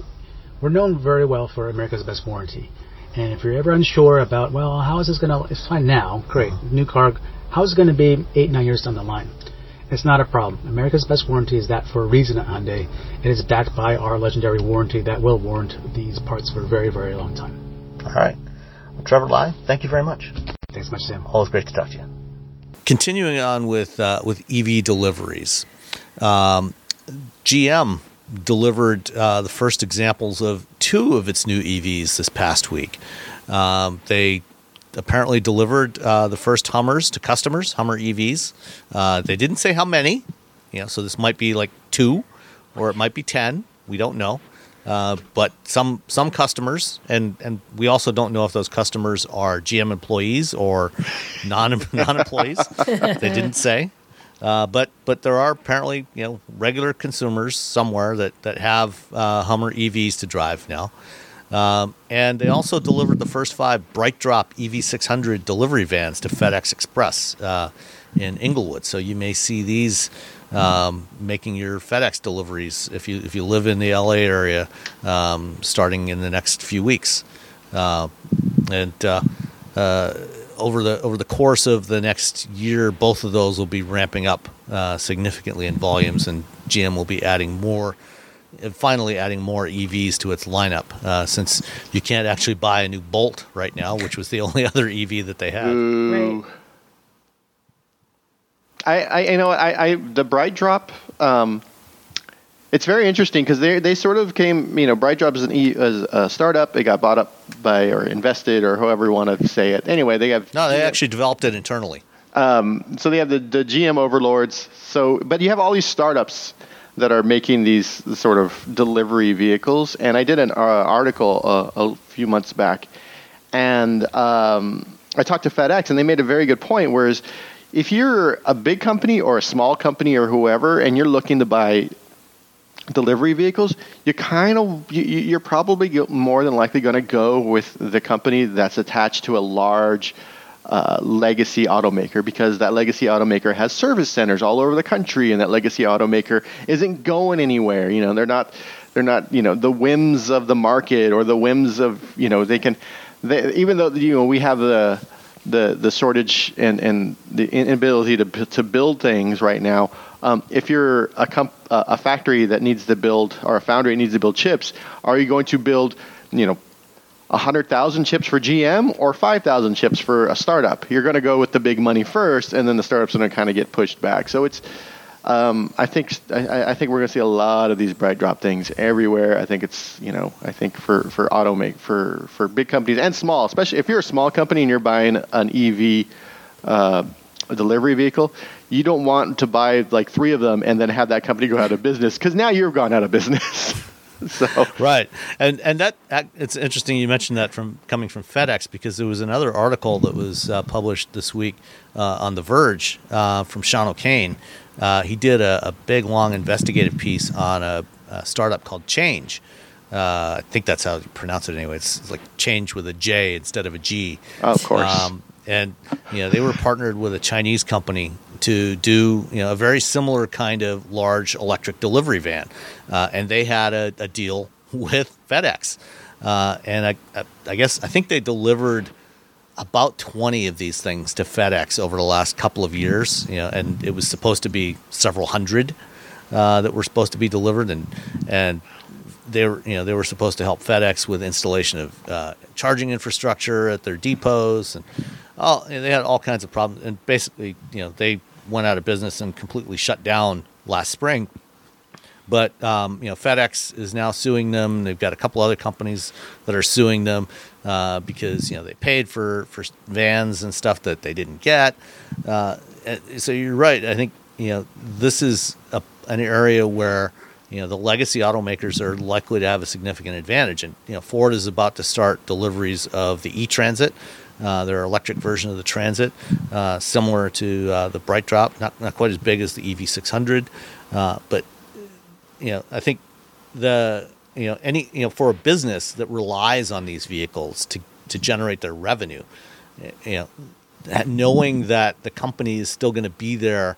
we're known very well for America's best warranty. And if you're ever unsure about, well, how is this going to, it's fine now, great, new car, how is it going to be eight, nine years down the line? It's not a problem. America's best warranty is that for a reason at Hyundai. It is backed by our legendary warranty that will warrant these parts for a very, very long time. All right. Well, Trevor Lai, thank you very much. Thanks much, Sam. Always great to talk to you. Continuing on with uh, with EV deliveries, um, GM delivered uh, the first examples of two of its new EVs this past week. Um, they apparently delivered uh, the first Hummers to customers, Hummer EVs. Uh, they didn't say how many, you know, so this might be like two, or it might be ten. We don't know. Uh, but some some customers, and, and we also don't know if those customers are GM employees or non non employees. they didn't say. Uh, but but there are apparently you know regular consumers somewhere that that have uh, Hummer EVs to drive now, um, and they also delivered the first five BrightDrop EV600 delivery vans to FedEx Express uh, in Inglewood. So you may see these um, making your FedEx deliveries if you if you live in the LA area, um, starting in the next few weeks, uh, and uh, uh, over the over the course of the next year, both of those will be ramping up uh, significantly in volumes, and GM will be adding more. Finally, adding more EVs to its lineup, uh, since you can't actually buy a new Bolt right now, which was the only other EV that they had. Ooh. Right. I, I you know I, I the BrightDrop um, it's very interesting because they they sort of came you know BrightDrop is an e, is a startup it got bought up by or invested or however you want to say it anyway they have No, they actually developed it internally. um, so they have the, the GM overlords so but you have all these startups that are making these sort of delivery vehicles. And I did an uh, article uh, a few months back. And um, I talked to FedEx and they made a very good point whereas if you're a big company or a small company or whoever and you're looking to buy delivery vehicles, you kind of you, you- you're probably more than likely going to go with the company that's attached to a large uh, legacy automaker because that legacy automaker has service centers all over the country, and that legacy automaker isn't going anywhere. You know, they're not they're not you know the whims of the market or the whims of you know they can they, even though you know we have the the the shortage and and the inability to to build things right now. Um, if you're a comp, a factory that needs to build or a foundry that needs to build chips, are you going to build you know hundred thousand chips for GM or five thousand chips for a startup? You're going to go with the big money first, and then the startups are going to kind of get pushed back. So it's um, I think I, I think we're going to see a lot of these BrightDrop things everywhere. I think it's you know I think for for automake for for big companies and small, especially if you're a small company and you're buying an EV uh, delivery vehicle, you don't want to buy like three of them and then have that company go out of business because now you've gone out of business. so Right, and and that it's interesting you mentioned that from coming from FedEx because there was another article that was uh, published this week uh, on The Verge uh, from Sean O'Kane. Uh, he did a, a big long investigative piece on a, a startup called Chanje. Uh, I think that's how you pronounce it anyway. It's, it's like change with a J instead of a G. Oh, of course. Um, and you know they were partnered with a Chinese company to do you know a very similar kind of large electric delivery van, uh, and they had a, a deal with FedEx, uh, and I, I, guess I think they delivered about 20 of these things to FedEx over the last couple of years, you know, and it was supposed to be several hundred uh, that were supposed to be delivered, and and they were you know they were supposed to help FedEx with installation of uh, charging infrastructure at their depots, and all they had all kinds of problems, and basically you know they went out of business and completely shut down last spring. But um, you know, FedEx is now suing them. They've got a couple other companies that are suing them uh, because you know they paid for for vans and stuff that they didn't get. Uh, so you're right. I think you know this is a, an area where you know the legacy automakers are likely to have a significant advantage. And you know, Ford is about to start deliveries of the E-Transit. Uh, their electric version of the Transit, uh, similar to uh, the BrightDrop, not, not quite as big as the EV600, uh, but you know, I think the you know any you know for a business that relies on these vehicles to to generate their revenue, you know, knowing that the company is still going to be there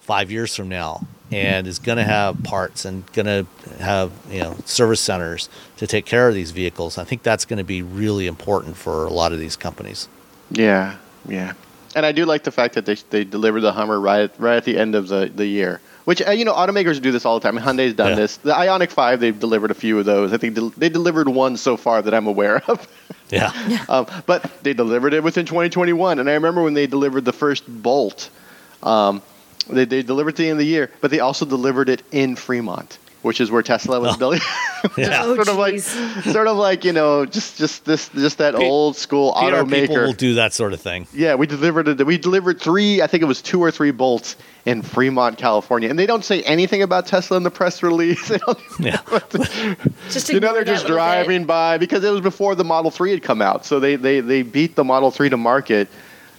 five years from now, and is going to have parts and going to have you know service centers to take care of these vehicles. I think that's going to be really important for a lot of these companies. Yeah, yeah. And I do like the fact that they they delivered the Hummer right right at the end of the, the year. Which uh, you know, automakers do this all the time. Hyundai's done Yeah. this. The Ioniq Five, they've delivered a few of those. I think they delivered one so far that I'm aware of. Yeah, um, but they delivered it within 2021. And I remember when they delivered the first Bolt, um, they, they delivered it at the end of the year, but they also delivered it in Fremont, which is where Tesla was Oh. building. yeah. Oh, sort of like, sort of like you know, just just this just that P- old school PR people automaker. will do that sort of thing. Yeah, we delivered it. We delivered three. I think it was two or three bolts in Fremont, California, and they don't say anything about Tesla in the press release. They don't, Yeah, Just you know, they're just little bit. driving by because it was before the Model Three had come out, so they they, they beat the Model Three to market.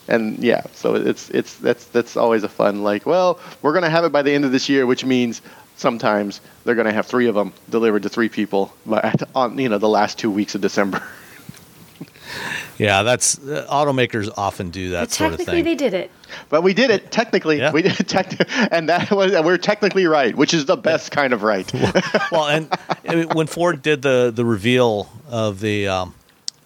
And yeah, so it's it's that's that's always a fun like. Well, we're gonna have it by the end of this year, which means sometimes they're gonna have three of them delivered to three people but on you know the last two weeks of December. yeah. That's uh, automakers often do that But sort of thing. technically, thing. they did it. But we did it technically. Yeah. We did it tec- and that was we're technically right, which is the best kind of right. well, and I mean, when Ford did the the reveal of the um,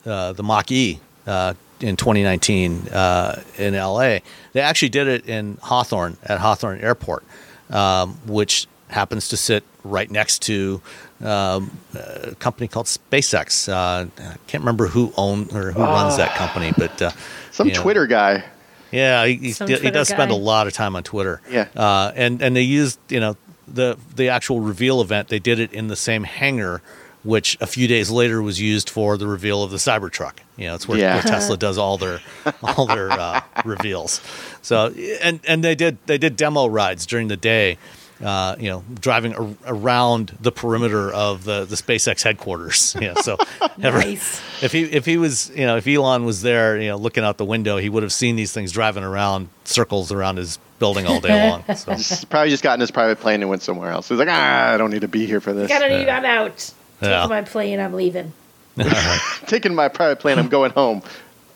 uh, the Mach E uh, in 2019 uh, in LA, they actually did it in Hawthorne at Hawthorne Airport, um, which happens to sit right next to um, a company called SpaceX. Uh, I can't remember who owns or who runs that company, but uh, Some you know, Twitter guy. yeah, he, he, Some he Twitter does spend a lot of time on Twitter. Yeah. uh, and and they used you know the the actual reveal event. They did it in the same hangar, which a few days later was used for the reveal of the Cybertruck. You know, it's where, Yeah. where Tesla does all their all their uh, reveals. So and and they did they did demo rides during the day. Uh, you know, driving ar- around the perimeter of the, the SpaceX headquarters. Yeah, so every- Nice. if he if he was you know if Elon was there you know looking out the window he would have seen these things driving around circles around his building all day long. So He's probably just got in his private plane and went somewhere else. He's like, ah, I don't need to be here for this. Gotta need I'm out. Yeah. Taking my plane, I'm leaving. Taking my private plane, I'm going home,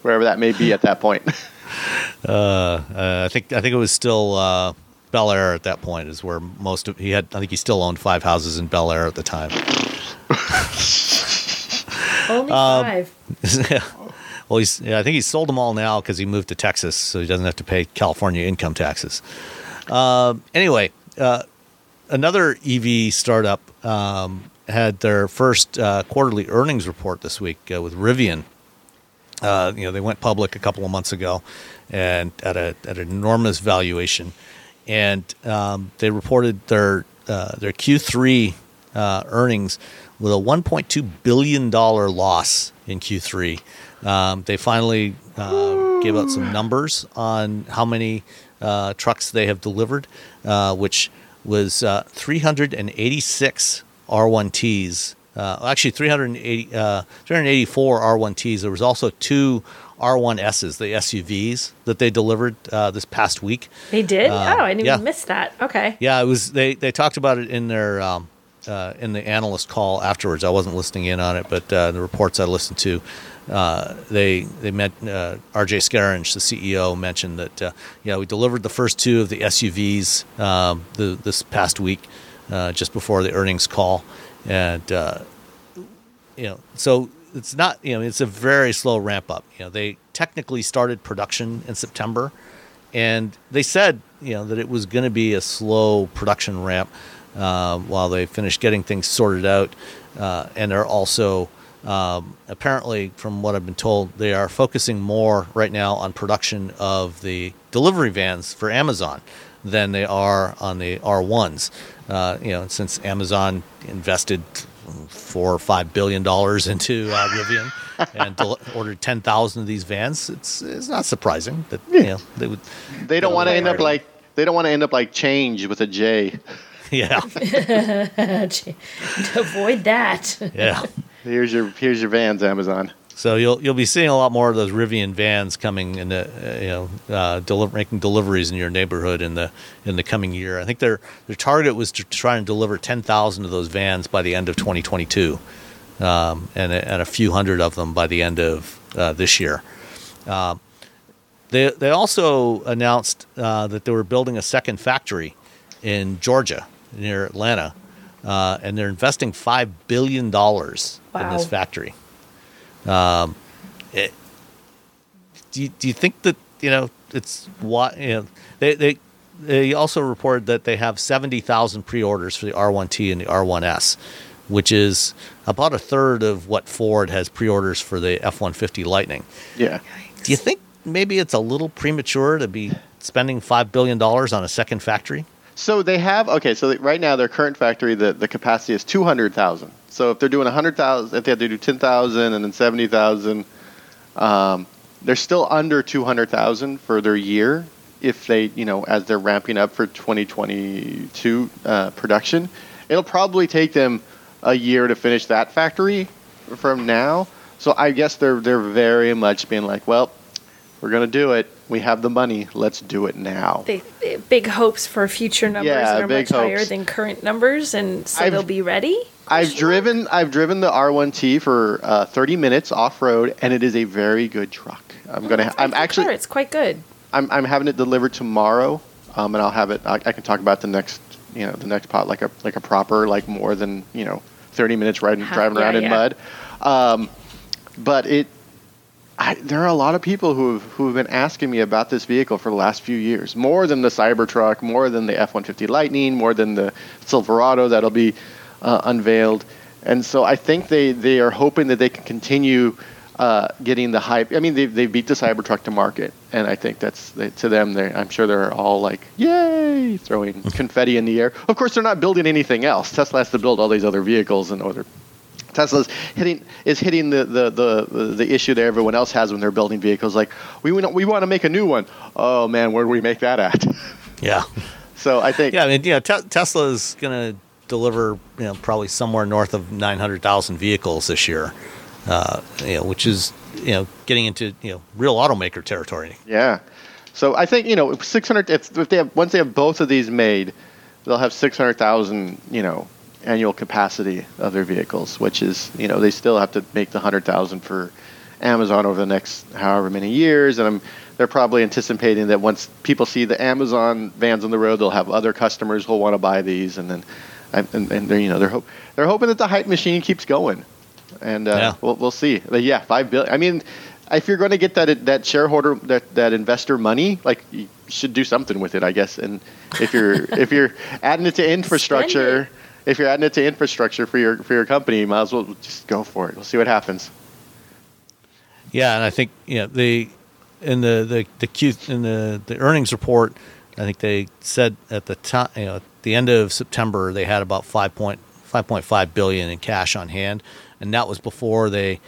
wherever that may be at that point. uh, uh, I think I think it was still uh, Bel Air at that point is where most of he had. I think he still owned five houses in Bel Air at the time. Only Um, five. well, he's yeah, I think he's sold them all now because he moved to Texas, so he doesn't have to pay California income taxes. Um anyway, uh, another EV startup um, had their first uh, quarterly earnings report this week uh, with Rivian. Uh, you know, they went public a couple of months ago, and at a at an enormous valuation, and um, they reported their uh, their Q3 uh, earnings with a 1.2 billion dollar loss in Q3. Um, they finally uh, gave out some numbers on how many trucks they have delivered, which was uh, 386 R1Ts. Uh, actually, 380, uh, 384 R1Ts. There was also two R1Ss, the SUVs that they delivered uh, this past week. They did? uh, oh, I didn't yeah. even miss that. Okay. Yeah, it was. They they talked about it in their um, uh, in the analyst call afterwards. I wasn't listening in on it, but uh, the reports I listened to, uh, they they met uh, R.J. Scaringe, the CEO, mentioned that uh, yeah we delivered the first two of the SUVs um, the, this past week, uh, just before the earnings call, and uh, you know so it's not you know it's a very slow ramp up. You know they technically started production in September and they said you know that it was going to be a slow production ramp um, while they finished getting things sorted out uh, and they're also um, apparently from what i've been told they are focusing more right now on production of the delivery vans for amazon than they are on the r1s uh, you know since amazon invested four or five billion dollars into uh, Rivian and del- ordered ten thousand of these vans. It's it's not surprising that you know they would. They don't want to end up Right. like they don't want to end up like change with a J. Yeah, to avoid that. yeah. Here's your here's your vans, Amazon. So you'll you'll be seeing a lot more of those Rivian vans coming in the uh, you know uh, deli- making deliveries in your neighborhood in the in the coming year. I think their their target was to try and deliver ten thousand of those vans by the end of 2022, um, and a, and a few hundred of them by the end of uh, this year. Uh, they they also announced uh, that they were building a second factory in Georgia near Atlanta, uh, and they're investing five billion dollars in this factory. Um, it, do you, do you think that you know it's what you know they they they also reported that they have seventy thousand pre-orders for the R1T and the R1S, which is about a third of what Ford has pre-orders for the F150 Lightning. Yeah. Do you think maybe it's a little premature to be spending five billion dollars on a second factory? So they have okay. So right now, their current factory, the, the capacity is two hundred thousand. So if they're doing hundred thousand, if they have to do ten thousand and then seventy thousand, um, they're still under two hundred thousand for their year. If they, you know, as they're ramping up for twenty twenty two uh, production, it'll probably take them a year to finish that factory from now. So I guess they're they're very much being like, well, we're gonna do it. We have the money. Let's do it now. They, they- big hopes for future numbers Yeah, that are much higher than current numbers, and so I've- they'll be ready. I've driven I've driven the R1T for uh, 30 minutes off road, and it is a very good truck. I'm gonna mark? I'm actually car, it's quite good. I'm, I'm having it delivered tomorrow, um, and I'll have it. I, I can talk about the next you know the next pot like a like a proper like more than you know 30 minutes riding Ha- driving yeah, around in yeah. mud. Um, but it I, there are a lot of people who have, who have been asking me about this vehicle for the last few years, more than the Cybertruck, more than the F-150 Lightning, more than the Silverado that'll be uh, unveiled. And so I think they, they are hoping that they can continue uh, getting the hype. I mean, they they beat the Cybertruck to market, and I think that's they, to them. I'm sure they're all like, "Yay!" throwing confetti in the air. Of course, they're not building anything else. Tesla has to build all these other vehicles and other Tesla's hitting is hitting the, the, the, the issue that everyone else has when they're building vehicles. Like we want we want to make a new one. Oh man, where do we make that at? Yeah. so I think Yeah, I mean, yeah, te- Tesla is going to deliver, you know, probably somewhere north of 900,000 vehicles this year, uh, you know, which is, you know, getting into, you know, real automaker territory. yeah. So I think you know 600. If, if they have once they have both of these made, they'll have 600,000 you know annual capacity of their vehicles, which is you know they still have to make the 100,000 for Amazon over the next however many years, and I'm, they're probably anticipating that once people see the Amazon vans on the road, they'll have other customers who'll want to buy these, and then and, and, and they're you know they're hope, they're hoping that the hype machine keeps going, and uh, Yeah. we'll we'll see. But yeah, five billion. I mean, if you're going to get that that shareholder that that investor money, like you should do something with it, I guess. And if you're if you're adding it to infrastructure. If you're adding it to infrastructure for your for your company, you might as well just go for it. We'll see what happens. Yeah, and I think you know the in the the the Q in the the earnings report, I think they said at the time you know the end of September they had about 5.5 billion in cash on hand, and that was before they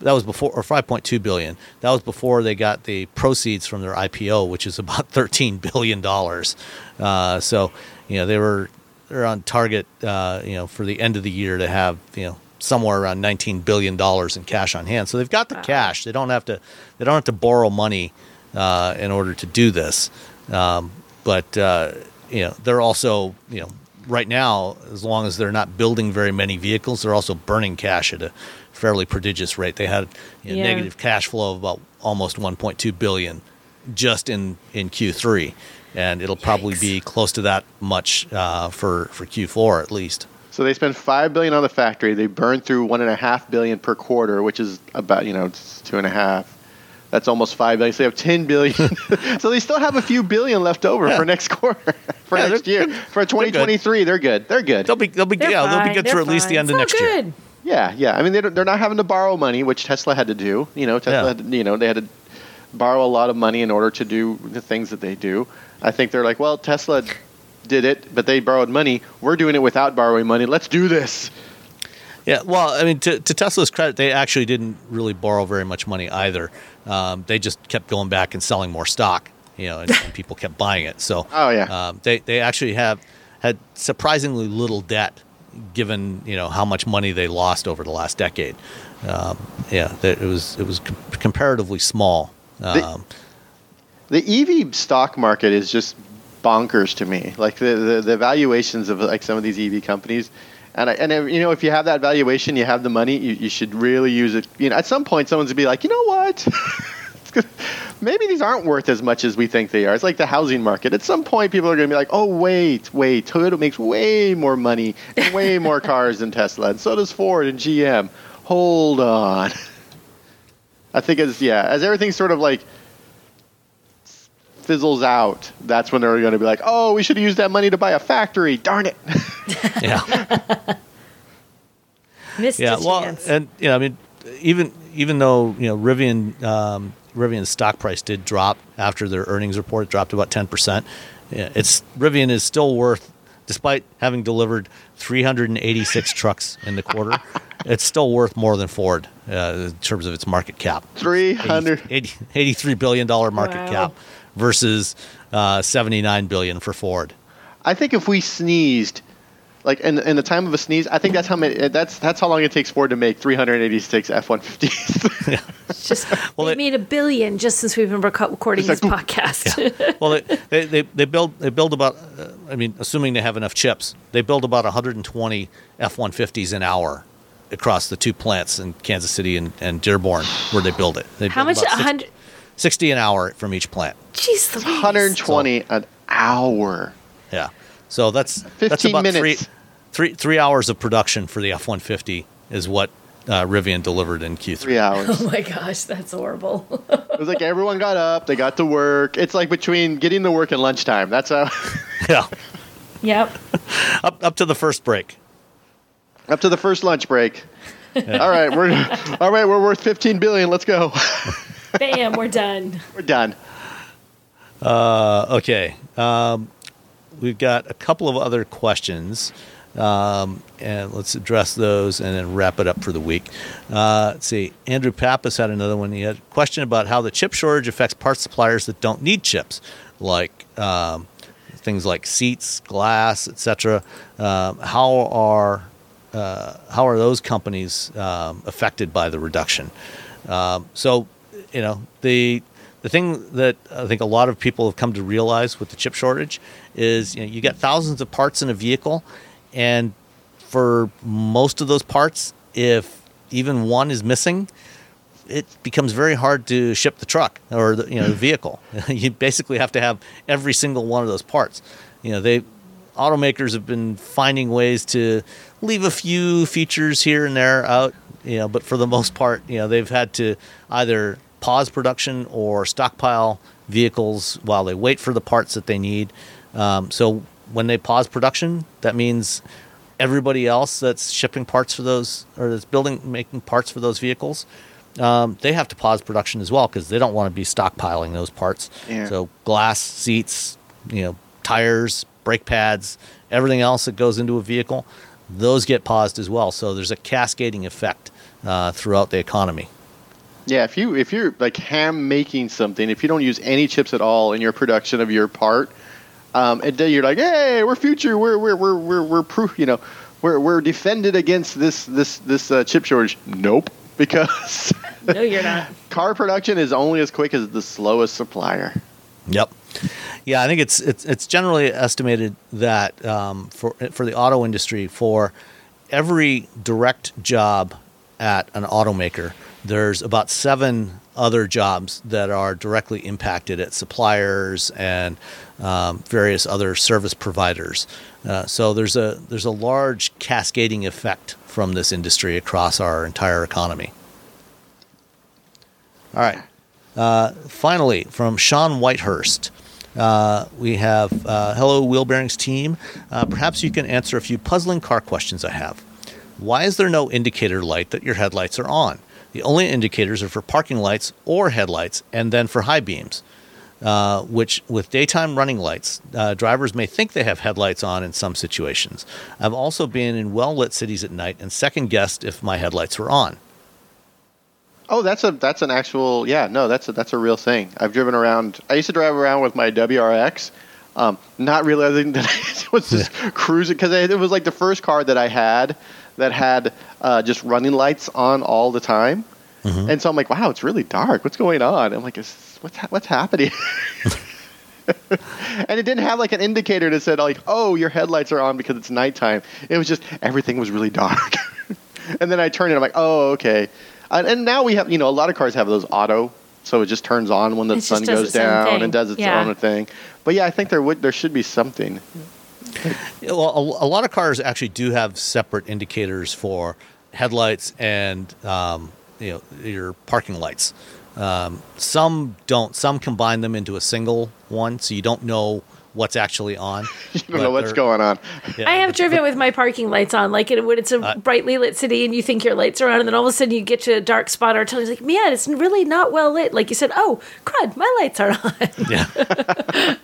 that was before or five point two billion. That was before they got the proceeds from their IPO, which is about thirteen billion dollars. Uh, so you know they were they're on target uh, you know for the end of the year to have you know somewhere around 19 billion dollars in cash on hand so they've got the cash they don't have to they don't have to borrow money uh, in order to do this um, but uh, you know they're also you know right now as long as they're not building very many vehicles they're also burning cash at a fairly prodigious rate they had you know, Yeah. negative cash flow of about almost 1.2 billion just in in Q3 and it'll probably Yikes. be close to that much uh, for for Q4 at least So they spend five billion on the factory. They burn through one and a half billion per quarter, which is about you know it's two and a half. That's almost five billion. So they have ten billion. so they still have a few billion left over Yeah. for next quarter, for Yeah, next year, for 2023. They're good. They're good. They'll be they'll be They're yeah they'll be good they're through at least the fine. end of next all year. Yeah, yeah. I mean, they don't, they're not having to borrow money, which Tesla had to do. You know, Tesla Yeah. had to, you know they had to borrow a lot of money in order to do the things that they do. I think they're like, well, Tesla did it, but they borrowed money. We're doing it without borrowing money. Let's do this. Yeah, well, I mean, to, to Tesla's credit, they actually didn't really borrow very much money either. Um, they just kept going back and selling more stock, you know, and, and people kept buying it. So, Oh, yeah. um, they they actually have had surprisingly little debt, given you know how much money they lost over the last decade. Um, yeah, that- it was it was com- comparatively small. Um, The EV stock market is just bonkers to me. Like the, the, the valuations of like some of these EV companies, and I, and you know if you have that valuation, you have the money, you, you should really use it. You know, at some point, someone's gonna be like, you know what? maybe these aren't worth as much as we think they are. It's like the housing market. At some point, people are going to be like, oh, wait, wait, Toyota makes way more money and way more cars than Tesla, and so does Ford and GM. Hold on. I think as yeah, as everything sort of like fizzles out, that's when they're going to be like, oh, we should have used that money to buy a factory. Darn it. Yeah. Missed yeah. a Well, chance. and you know, I mean, even even though you know Rivian um, Rivian's stock price did drop after their earnings report, it dropped about ten percent. It's Rivian is still worth, despite having delivered 386 trucks in the quarter, it's still worth more than Ford uh, in terms of its market cap. 300. 80, 83 billion dollar market Wow. cap versus uh, 79 billion for Ford. I think if we sneezed, like in, in the time of a sneeze, I think that's how many. That's that's how long it takes Ford to make 386 F-150s. It's just Well, they it- made a billion just since we've been recording this like, podcast. well, they, they, they, they build they build about. Uh, I mean, assuming they have enough chips, they build about 120 F-150s an hour across the two plants in Kansas City and, and Dearborn where they build it. They How build much? about A 60, hundred. 60 an hour from each plant. Jeez, Louise. 120 an hour. Yeah, so that's that's about minutes. three three three hours of production for the F-150 is what uh, Rivian delivered in Q3. Three hours. Oh my gosh, that's horrible. it was like everyone got up, they got to work. It's like between getting to work and lunchtime. That's how. Yeah, yep. up up to the first break. up to the first lunch break. All right, we're all right. We're worth 15 billion. Let's go. Bam, we're done. we're done. Uh, okay. Um, we've got a couple of other questions, um, and let's address those and then wrap it up for the week. Uh, let's see. Andrew Pappas had another one. He had a question about how the chip shortage affects parts suppliers that don't need chips, like um, things like seats, glass, etc. Um, how are uh, how are those companies um, affected by the reduction? Um, so, you know, the the thing that I think a lot of people have come to realize with the chip shortage is, you know, you get thousands of parts in a vehicle, and for most of those parts, if even one is missing, it becomes very hard to ship the truck or the, you know the vehicle. you basically have to have every single one of those parts. You know, they automakers have been finding ways to leave a few features here and there out, you know, but for the most part, you know, they've had to either pause production or stockpile vehicles while they wait for the parts that they need. Um, so when they pause production, that means everybody else that's shipping parts for those or that's building making parts for those vehicles um, they have to pause production as well because they don't want to be stockpiling those parts Yeah. so glass seats you know tires brake pads everything else that goes into a vehicle those get paused as well so there's a cascading effect uh, throughout the economy Yeah, if you if you're like ham making something, if you don't use any chips at all in your production of your part, um, and then you're like, hey, we're future, we're we're we're we're, we're proof, you know, we're we're defended against this this this uh, chip shortage. Nope, because No, you're not. car production is only as quick as the slowest supplier. Yep. Yeah, I think it's it's it's generally estimated that um, for for the auto industry, for every direct job at an automaker, there's about seven other jobs that are directly impacted at suppliers and um, various other service providers. Uh, so there's a there's a large cascading effect from this industry across our entire economy. All right. Uh, finally, from Sean Whitehurst, uh, we have uh, Hello Wheel Bearings team. Uh, perhaps you can answer a few puzzling car questions I have. Why is there no indicator light that your headlights are on? The only indicators are for parking lights or headlights, and then for high beams. Uh, which, with daytime running lights, uh, drivers may think they have headlights on in some situations. I've also been in well lit cities at night and second guessed if my headlights were on. Oh, that's a that's an actual yeah no that's a that's a real thing. I've driven around. I used to drive around with my WRX, um, not realizing that I was just cruising because it was like the first car that I had that had uh, just running lights on all the time, and so I'm like, wow, it's really dark. What's going on? I'm like, is, what's ha- what's happening? and it didn't have like an indicator that said like, oh, your headlights are on because it's nighttime. It was just everything was really dark. and then I turned it. I'm like, oh, okay. And, and now we have, you know, a lot of cars have those auto so it just turns on when the It sun goes down and does its Yeah. own thing. But yeah, I think there would there should be something. Yeah, Well, a, a lot of cars actually do have separate indicators for headlights and um, you know your parking lights. Um, some don't. Some combine them into a single one, so you don't know what's actually on. You don't know what's going on. I have driven with my parking lights on, like it, when it's a Uh, brightly lit city and you think your lights are on, and then all of a sudden you get to a dark spot or tunnel, you're like, man, it's really not well lit. Like you said, oh, crud, my lights are on. Yeah.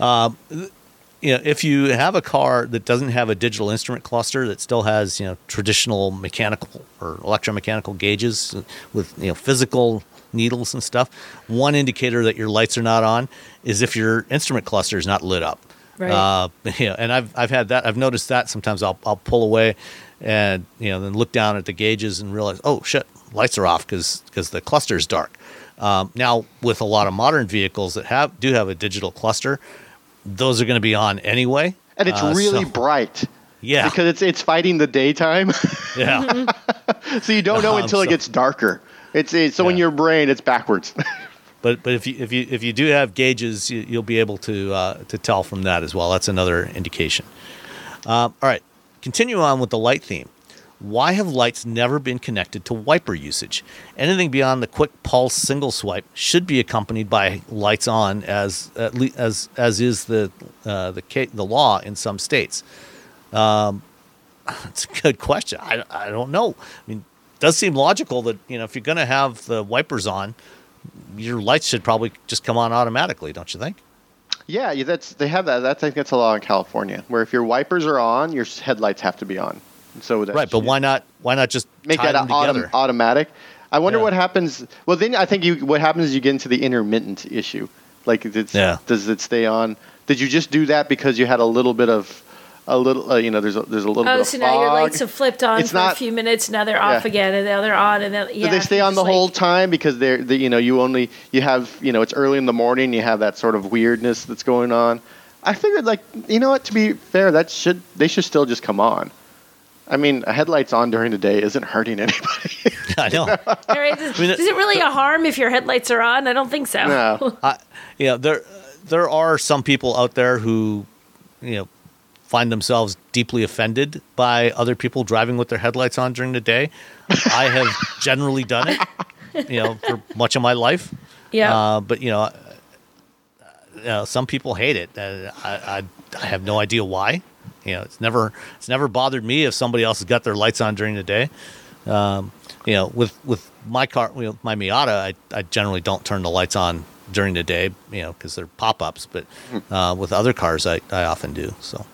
um, you know, if you have a car that doesn't have a digital instrument cluster that still has you know traditional mechanical or electromechanical gauges with you know physical needles and stuff, one indicator that your lights are not on is if your instrument cluster is not lit up. Right. Uh, you know, and I've I've had that. I've noticed that sometimes I'll I'll pull away, and you know then look down at the gauges and realize oh shit lights are off because the cluster is dark. Um, now with a lot of modern vehicles that have do have a digital cluster, those are going to be on anyway. And it's Uh, really so- bright. yeah Because it's it's fighting the daytime. yeah so you don't know Um, until it gets darker. It's, it's so in your brain it's backwards. but but if you if you if you do have gauges, you, you'll be able to uh, to tell from that as well. That's another indication. Um, all right, continue on with the light theme. Why have lights never been connected to wiper usage? Anything beyond the quick pulse single swipe should be accompanied by lights on, as as as is the uh, the the law in some states. Um, it's a good question. I, I don't know. I mean, it does seem logical that you know if you're going to have the wipers on, your lights should probably just come on automatically, don't you think? yeah, yeah, that's they have that. That's I think that's a law in California where if your wipers are on, your headlights have to be on. So that right, but why not? Why not just make tie that them autom- together? automatic? I wonder Yeah. what happens. Well, then I think you what happens is you get into the intermittent issue. Like, it's, Yeah. does it stay on? Did you just do that because you had a little bit of a little? Uh, you know, there's a, there's a little bit Oh, of so now your lights have flipped on It's for a few minutes. Now they're off Yeah. again, and now they're on, and then yeah. Do they stay on the just whole time because they're, they, you know, you only you have, you know, it's early in the morning. You have that sort of weirdness that's going on. I figured, like, you know what? To be fair, that should they should still just come on. I mean, a headlights on during the day isn't hurting anybody. I know. All right, Is, mean, is it really a harm if your headlights are on? I don't think so. no, I, you know, there there are some people out there who, you know, find themselves deeply offended by other people driving with their headlights on during the day. I have generally done it, you know, for much of my life. Yeah. Uh, but you know, uh, you know, some people hate it. Uh, I, I I have no idea why. You know, it's never it's never bothered me if somebody else has got their lights on during the day. Um, you know, with with my car, you know, my Miata, I, I generally don't turn the lights on during the day, you know, because they're pop ups. But uh, with other cars, I, I often do. So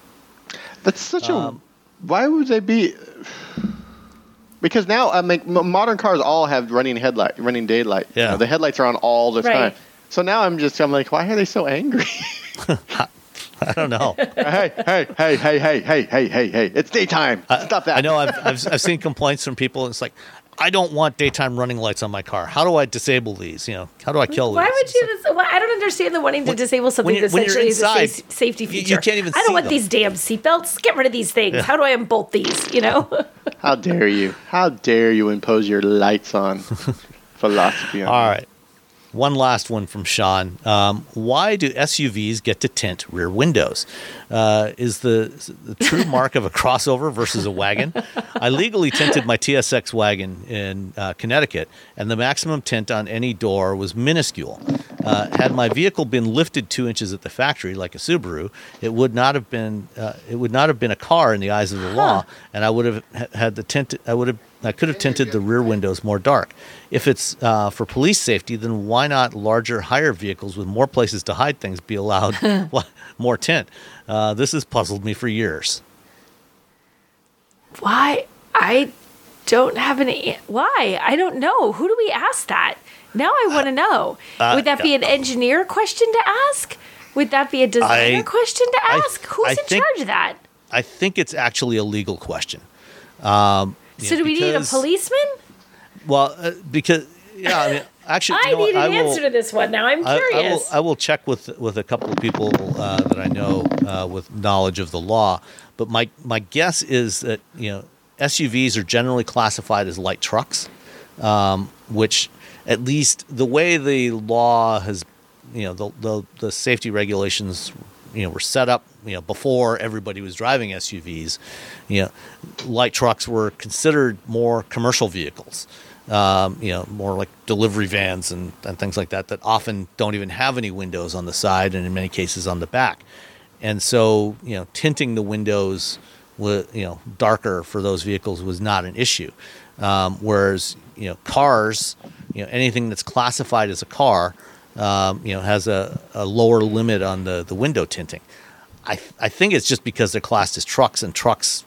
that's such Um, a. Why would they be? Because now I mean, modern cars all have running headlight, running daylight. You Yeah. know, the headlights are on all the Right. time. So now I'm just I'm like, why are they so angry? I don't know. hey, hey, hey, hey, hey, hey, hey, hey, hey! It's daytime. Stop that. I know I've, I've I've seen complaints from people. And It's like I don't want daytime running lights on my car. How do I disable these? You know, how do I kill Why these? would you? Dis- why- I don't understand the wanting to When- disable something you're- that when you're essentially is a inside, sa- safety you- you can't even I don't see want them. these damn seatbelts. Get rid of these things. Yeah. How do I unbolt these? You know. How dare you? How dare you impose your lights on philosophy on All me? right. One last one from Sean. Um, why do SUVs get to tint rear windows? Uh, is the, is the true mark of a crossover versus a wagon? I legally tinted my TSX wagon in uh, Connecticut, and the maximum tint on any door was minuscule. Uh, had my vehicle been lifted two inches at the factory, like a Subaru, it would not have been uh, it would not have been a car in the eyes of the law, and I would have had the tint. I would have I could have tinted the rear windows more dark. If it's uh, for police safety, then why not larger, higher vehicles with more places to hide things be allowed more tint? Uh, this has puzzled me for years. Why? I don't have an. Why? I don't know. Who do we ask that? Now I want to know. uh, Would that be an engineer question to ask? Would that be a designer I- question to I- ask? Who's I in think- charge of that? I think it's actually a legal question. Um, you So know, do we need a policeman? Well, uh, because yeah, I mean, actually, I you know what? need an I will- answer to this one. Now I'm I, I will, curious. I will check with with a couple of people uh, that I know uh, with knowledge of the law. But my my guess is that you know SUVs are generally classified as light trucks, um, which at least the way the law has, you know, the, the the safety regulations, you know, were set up, you know, before everybody was driving SUVs. You know, light trucks were considered more commercial vehicles. Um, you know, more like delivery vans and, and things like that that often don't even have any windows on the side and in many cases on the back. And so, you know, tinting the windows with you know darker for those vehicles was not an issue. Um, whereas you know cars, you know anything that's classified as a car, um, you know has a, a lower limit on the the window tinting. I I think it's just because they're classed as trucks and trucks,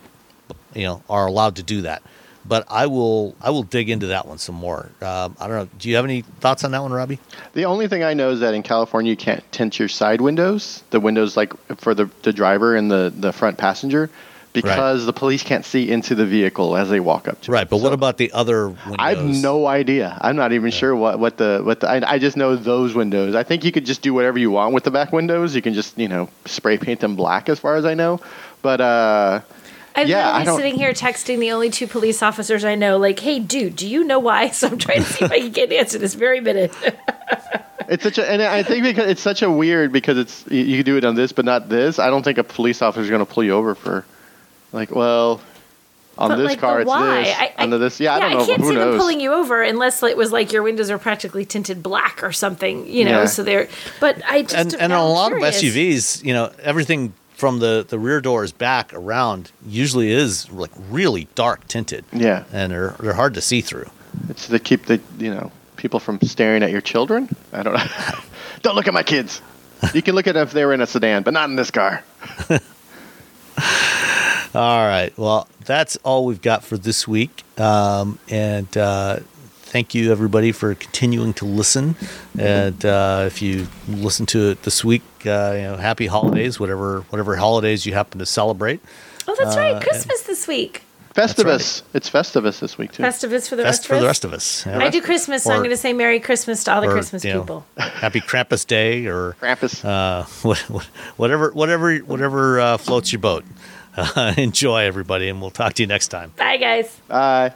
you know, are allowed to do that. But I will I will dig into that one some more. Um, I don't know. Do you have any thoughts on that one, Robbie? The only thing I know is that in California you can't tint your side windows, the windows like for the, the driver and the, the front passenger, because the police can't see into the vehicle as they walk up to Right. it. Right, but So what about the other windows? I have no idea. I'm not even sure what, what the what the, I, I just know those windows. I think you could just do whatever you want with the back windows. You can just you know spray paint them black as far as I know. But uh, I'm Yeah, I literally don't- sitting here texting the only two police officers I know, like, "Hey, dude, do you know why?" So I'm trying to see if I can get an answer this very minute. It's such a, and I think because it's such a weird because it's you, you can do it on this but not this. I don't think a police officer is going to pull you over for, like, well, on But, this like, car but it's why? this, I, I, under this, yeah, I don't know. I can't Who see them pulling you over unless it was like your windows are practically tinted black or something, you know. Yeah. So they're, but I just and and on a lot curious. of SUVs, you know, everything from the the rear doors back around usually is like really dark tinted. Yeah. and they're they're hard to see through. It's to keep the you know people from staring at your children. I don't know. don't look at my kids. You can look at them if they were in a sedan, but not in this car. All right, well, that's all we've got for this week, um, and. Uh, Thank you, everybody, for continuing to listen. And uh, if you listen to it this week, uh, you know, happy holidays, whatever whatever holidays you happen to celebrate. Oh, that's Uh, right, Christmas this week. Festivus. It's Festivus this week too. Festivus for the Best rest for of the us. rest of us. yeah. I do Christmas, so I'm going to say Merry Christmas to all the or, Christmas you know, people. Happy Krampus Day, or Krampus. uh, what- what- whatever, whatever, whatever uh, floats your boat. Uh, enjoy, everybody, and we'll talk to you next time. Bye, guys. Bye.